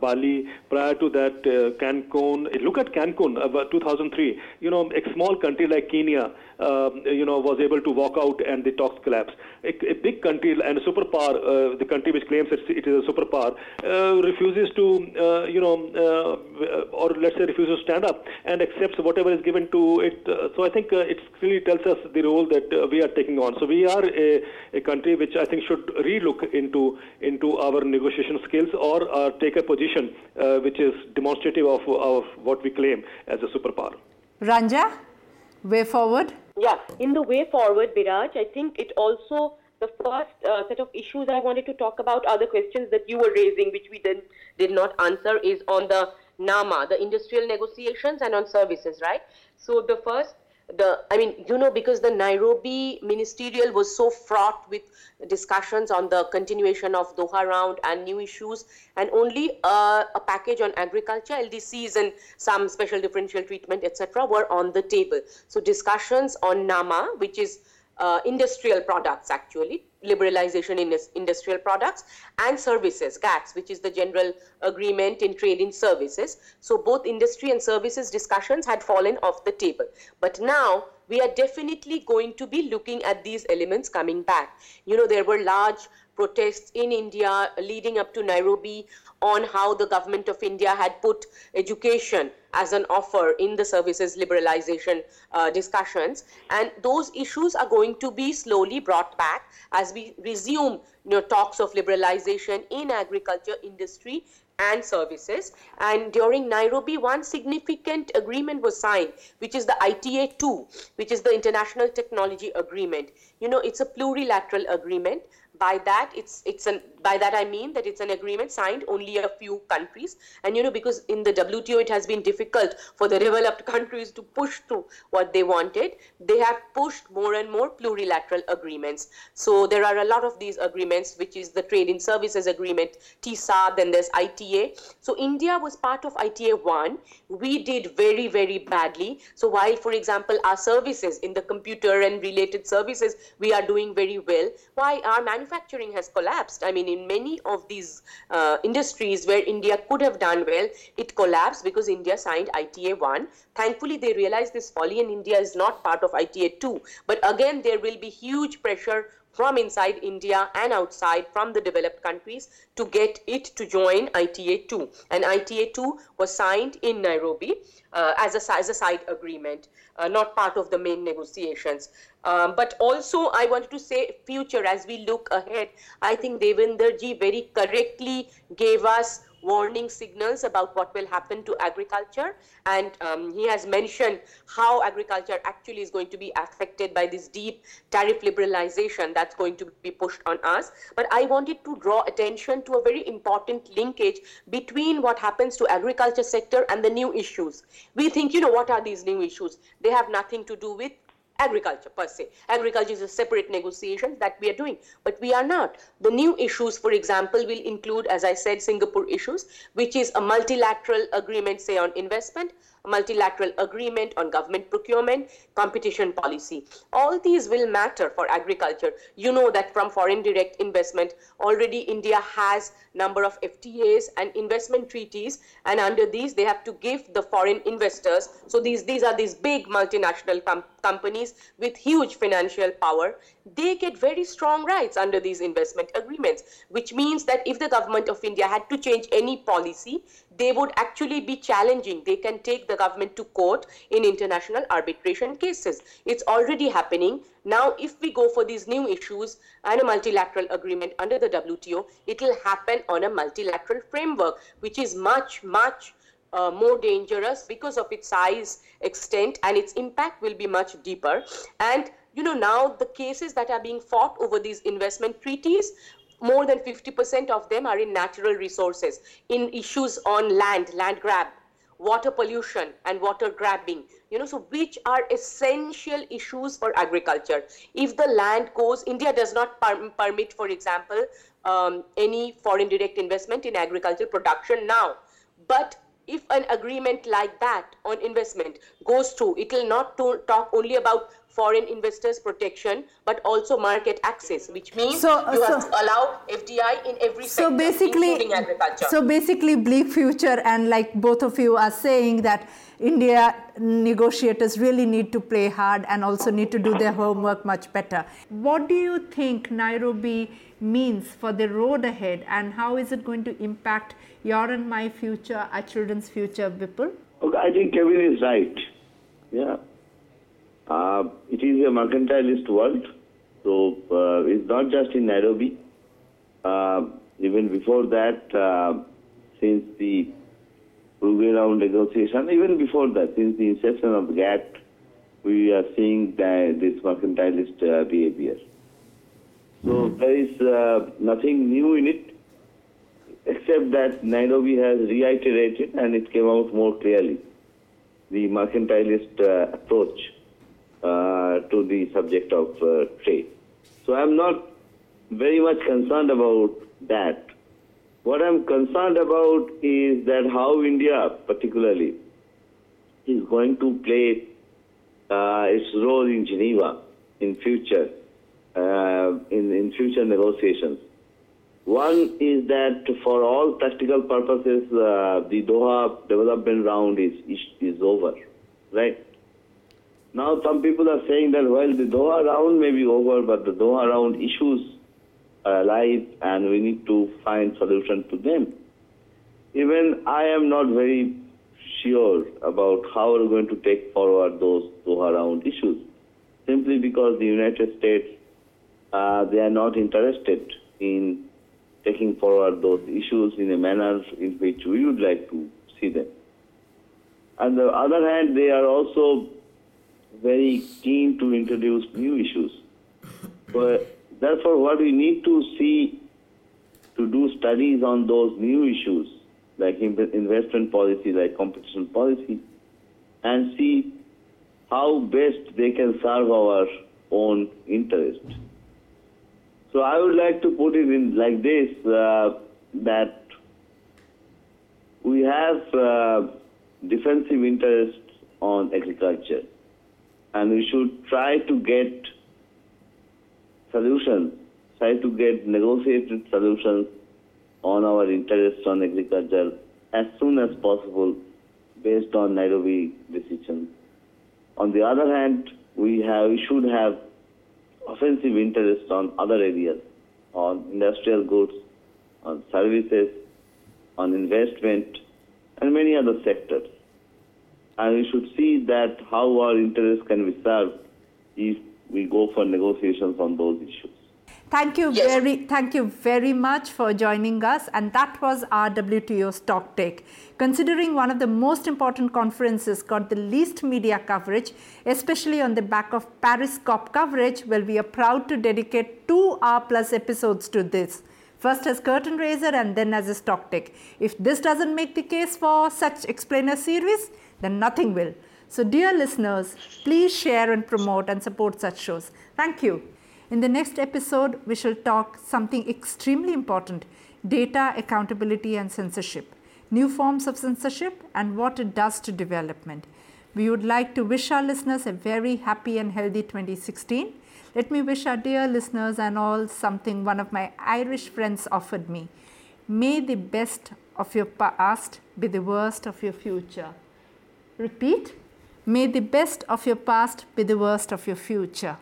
Speaker 5: Bali. Prior to that, Cancun. Look at Cancun, 2003. You know, a small country like Kenya, um, you know, was able to walk out and the talks collapsed. A, a big country and a superpower, uh, the country which claims it is a superpower, uh, refuses to, uh, you know, uh, or let's say refuses to stand up and accepts whatever is given to it. Uh, so I think uh, it clearly tells us the role that we are taking on. So we are a, a country which I think should relook into into our negotiation skills or take a position which is demonstrative of, of what we claim as a superpower.
Speaker 2: Ranja, way forward?
Speaker 7: Yeah, in the way forward, Biraj, I think it also the first uh, set of issues I wanted to talk about are the questions that you were raising, which we then did not answer, is on the NAMA, the industrial negotiations, and on services, right? So the first, the I mean, you know, because the Nairobi ministerial was so fraught with discussions on the continuation of Doha round and new issues, and only uh, a package on agriculture, LDCs, and some special differential treatment, etc., were on the table. So discussions on NAMA, which is uh, industrial products actually, liberalization in industrial products and services, GATS, which is the general agreement in trade in services. So both industry and services discussions had fallen off the table. But now we are definitely going to be looking at these elements coming back. You know, there were large protests in India leading up to Nairobi on how the government of India had put education as an offer in the services liberalization uh, discussions. And those issues are going to be slowly brought back as we resume you know, talks of liberalization in agriculture industry and services. And during Nairobi, one significant agreement was signed, which is the ITA 2, which is the International Technology Agreement. You know, it's a plurilateral agreement by that it's it's an by that i mean that it's an agreement signed only a few countries. And you know because in the wto it has been difficult for the developed countries to push through what they wanted. They have pushed more and more plurilateral agreements. So there are a lot of these agreements which is the trade in services agreement tisa then there's ita so india was part of ita 1 we did very very badly. So while for example our services in the computer and related services we are doing very well why our manufacturing has collapsed. I mean, in many of these uh, industries where India could have done well, it collapsed because India signed ITA 1. Thankfully, they realized this folly and India is not part of ITA 2. But again, there will be huge pressure from inside India and outside from the developed countries to get it to join ITA 2. And ITA 2 was signed in Nairobi uh, as, a, as a side agreement, uh, not part of the main negotiations. Um, but also, I wanted to say future as we look ahead. I think Devinder ji very correctly gave us warning signals about what will happen to agriculture. And um, he has mentioned how agriculture actually is going to be affected by this deep tariff liberalization that's going to be pushed on us. But I wanted to draw attention to a very important linkage between what happens to agriculture sector and the new issues. We think, you know, what are these new issues? They have nothing to do with agriculture per se. Agriculture is a separate negotiation that we are doing, but we are not. The new issues, for example, will include, as I said, Singapore issues, which is a multilateral agreement, say, on investment, a multilateral agreement on government procurement, competition policy. All these will matter for agriculture. You know that from foreign direct investment, already India has number of FTAs and investment treaties, and under these they have to give the foreign investors. So these these are these big multinational com companies with huge financial power. They get very strong rights under these investment agreements, which means that if the government of India had to change any policy, they would actually be challenging. They can take the government to court in international arbitration cases. It's already happening. Now, if we go for these new issues and a multilateral agreement under the WTO, it will happen on a multilateral framework, which is much, much uh, more dangerous because of its size, extent, and its impact will be much deeper. And you know, now the cases that are being fought over these investment treaties more than 50% of them are in natural resources, in issues on land, land grab, water pollution and water grabbing you know so which are essential issues for agriculture if the land goes india does not per- permit for example um, any foreign direct investment in agricultural production now but if an agreement like that on investment goes through it will not talk only about foreign investors protection, but also market access, which means so, you so, have to allow FDI in every so sector, basically, including agriculture.
Speaker 2: So basically, bleak future, and like both of you are saying that India negotiators really need to play hard and also need to do their homework much better. What do you think Nairobi means for the road ahead, and how is it going to impact your and my future, our children's future, Vipul?
Speaker 6: Okay, I think Kevin is right. Yeah. Uh, it is a mercantilist world, so uh, it's not just in Nairobi. Uh, even before that, uh, since the round negotiation, even before that, since the inception of GATT, we are seeing that this mercantilist uh, behavior. So mm-hmm. there is uh, nothing new in it, except that Nairobi has reiterated, and it came out more clearly, the mercantilist approach uh, to the subject of uh, trade. So I'm not very much concerned about that. What I'm concerned about is that how India, particularly, is going to play uh, its role in Geneva in future, uh, in, in future negotiations. One is that for all practical purposes, uh, the Doha development round is, is, is over, right? Now some people are saying that, well, the Doha round may be over, but the Doha round issues are alive and we need to find solution to them. Even I am not very sure about how we're going to take forward those Doha round issues, simply because the United States, uh, they are not interested in taking forward those issues in a manner in which we would like to see them. On the other hand, they are also very keen to introduce new issues. Therefore, what we need to see to do studies on those new issues, like investment policy, like competition policy, and see how best they can serve our own interest. So I would like to put it in like this, uh, that we have uh, defensive interests on agriculture and we should try to get solutions, try to get negotiated solutions on our interests on agriculture as soon as possible based on Nairobi decision. On the other hand, we have we should have offensive interests on other areas, on industrial goods, on services, on investment, and many other sectors. And we should see that how our interests can be served if we go for negotiations on those issues.
Speaker 2: Thank you yes. very thank you very much for joining us and that was our WTO stock take. Considering one of the most important conferences got the least media coverage, especially on the back of Paris COP coverage, well we are proud to dedicate 2 hour plus episodes to this. First as curtain raiser and then as a stock take. If this doesn't make the case for such explainer series, then nothing will. So dear listeners, please share and promote and support such shows. Thank you. In the next episode, we shall talk something extremely important data accountability and censorship, new forms of censorship, and what it does to development. We would like to wish our listeners a very happy and healthy 2016. Let me wish our dear listeners and all something one of my Irish friends offered me. May the best of your past be the worst of your future. Repeat. May the best of your past be the worst of your future.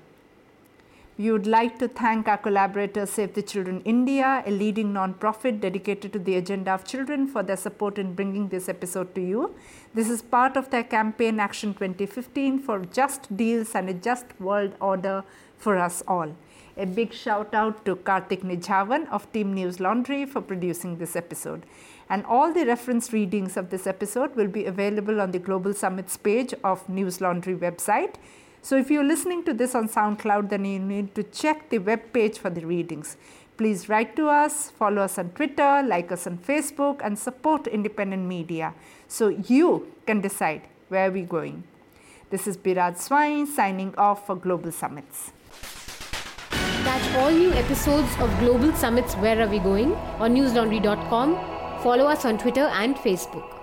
Speaker 2: We would like to thank our collaborator Save the Children India, a leading non-profit dedicated to the agenda of children for their support in bringing this episode to you. This is part of their campaign Action 2015 for just deals and a just world order for us all. A big shout out to Karthik Nijhavan of Team News Laundry for producing this episode. And all the reference readings of this episode will be available on the Global Summits page of News Laundry website. So if you're listening to this on SoundCloud, then you need to check the web page for the readings. Please write to us, follow us on Twitter, like us on Facebook, and support independent media so you can decide where we're going. This is Biraj Swain signing off for Global Summits.
Speaker 1: Catch all new episodes of Global Summits Where Are We Going on newslaundry.com. Follow us on Twitter and Facebook.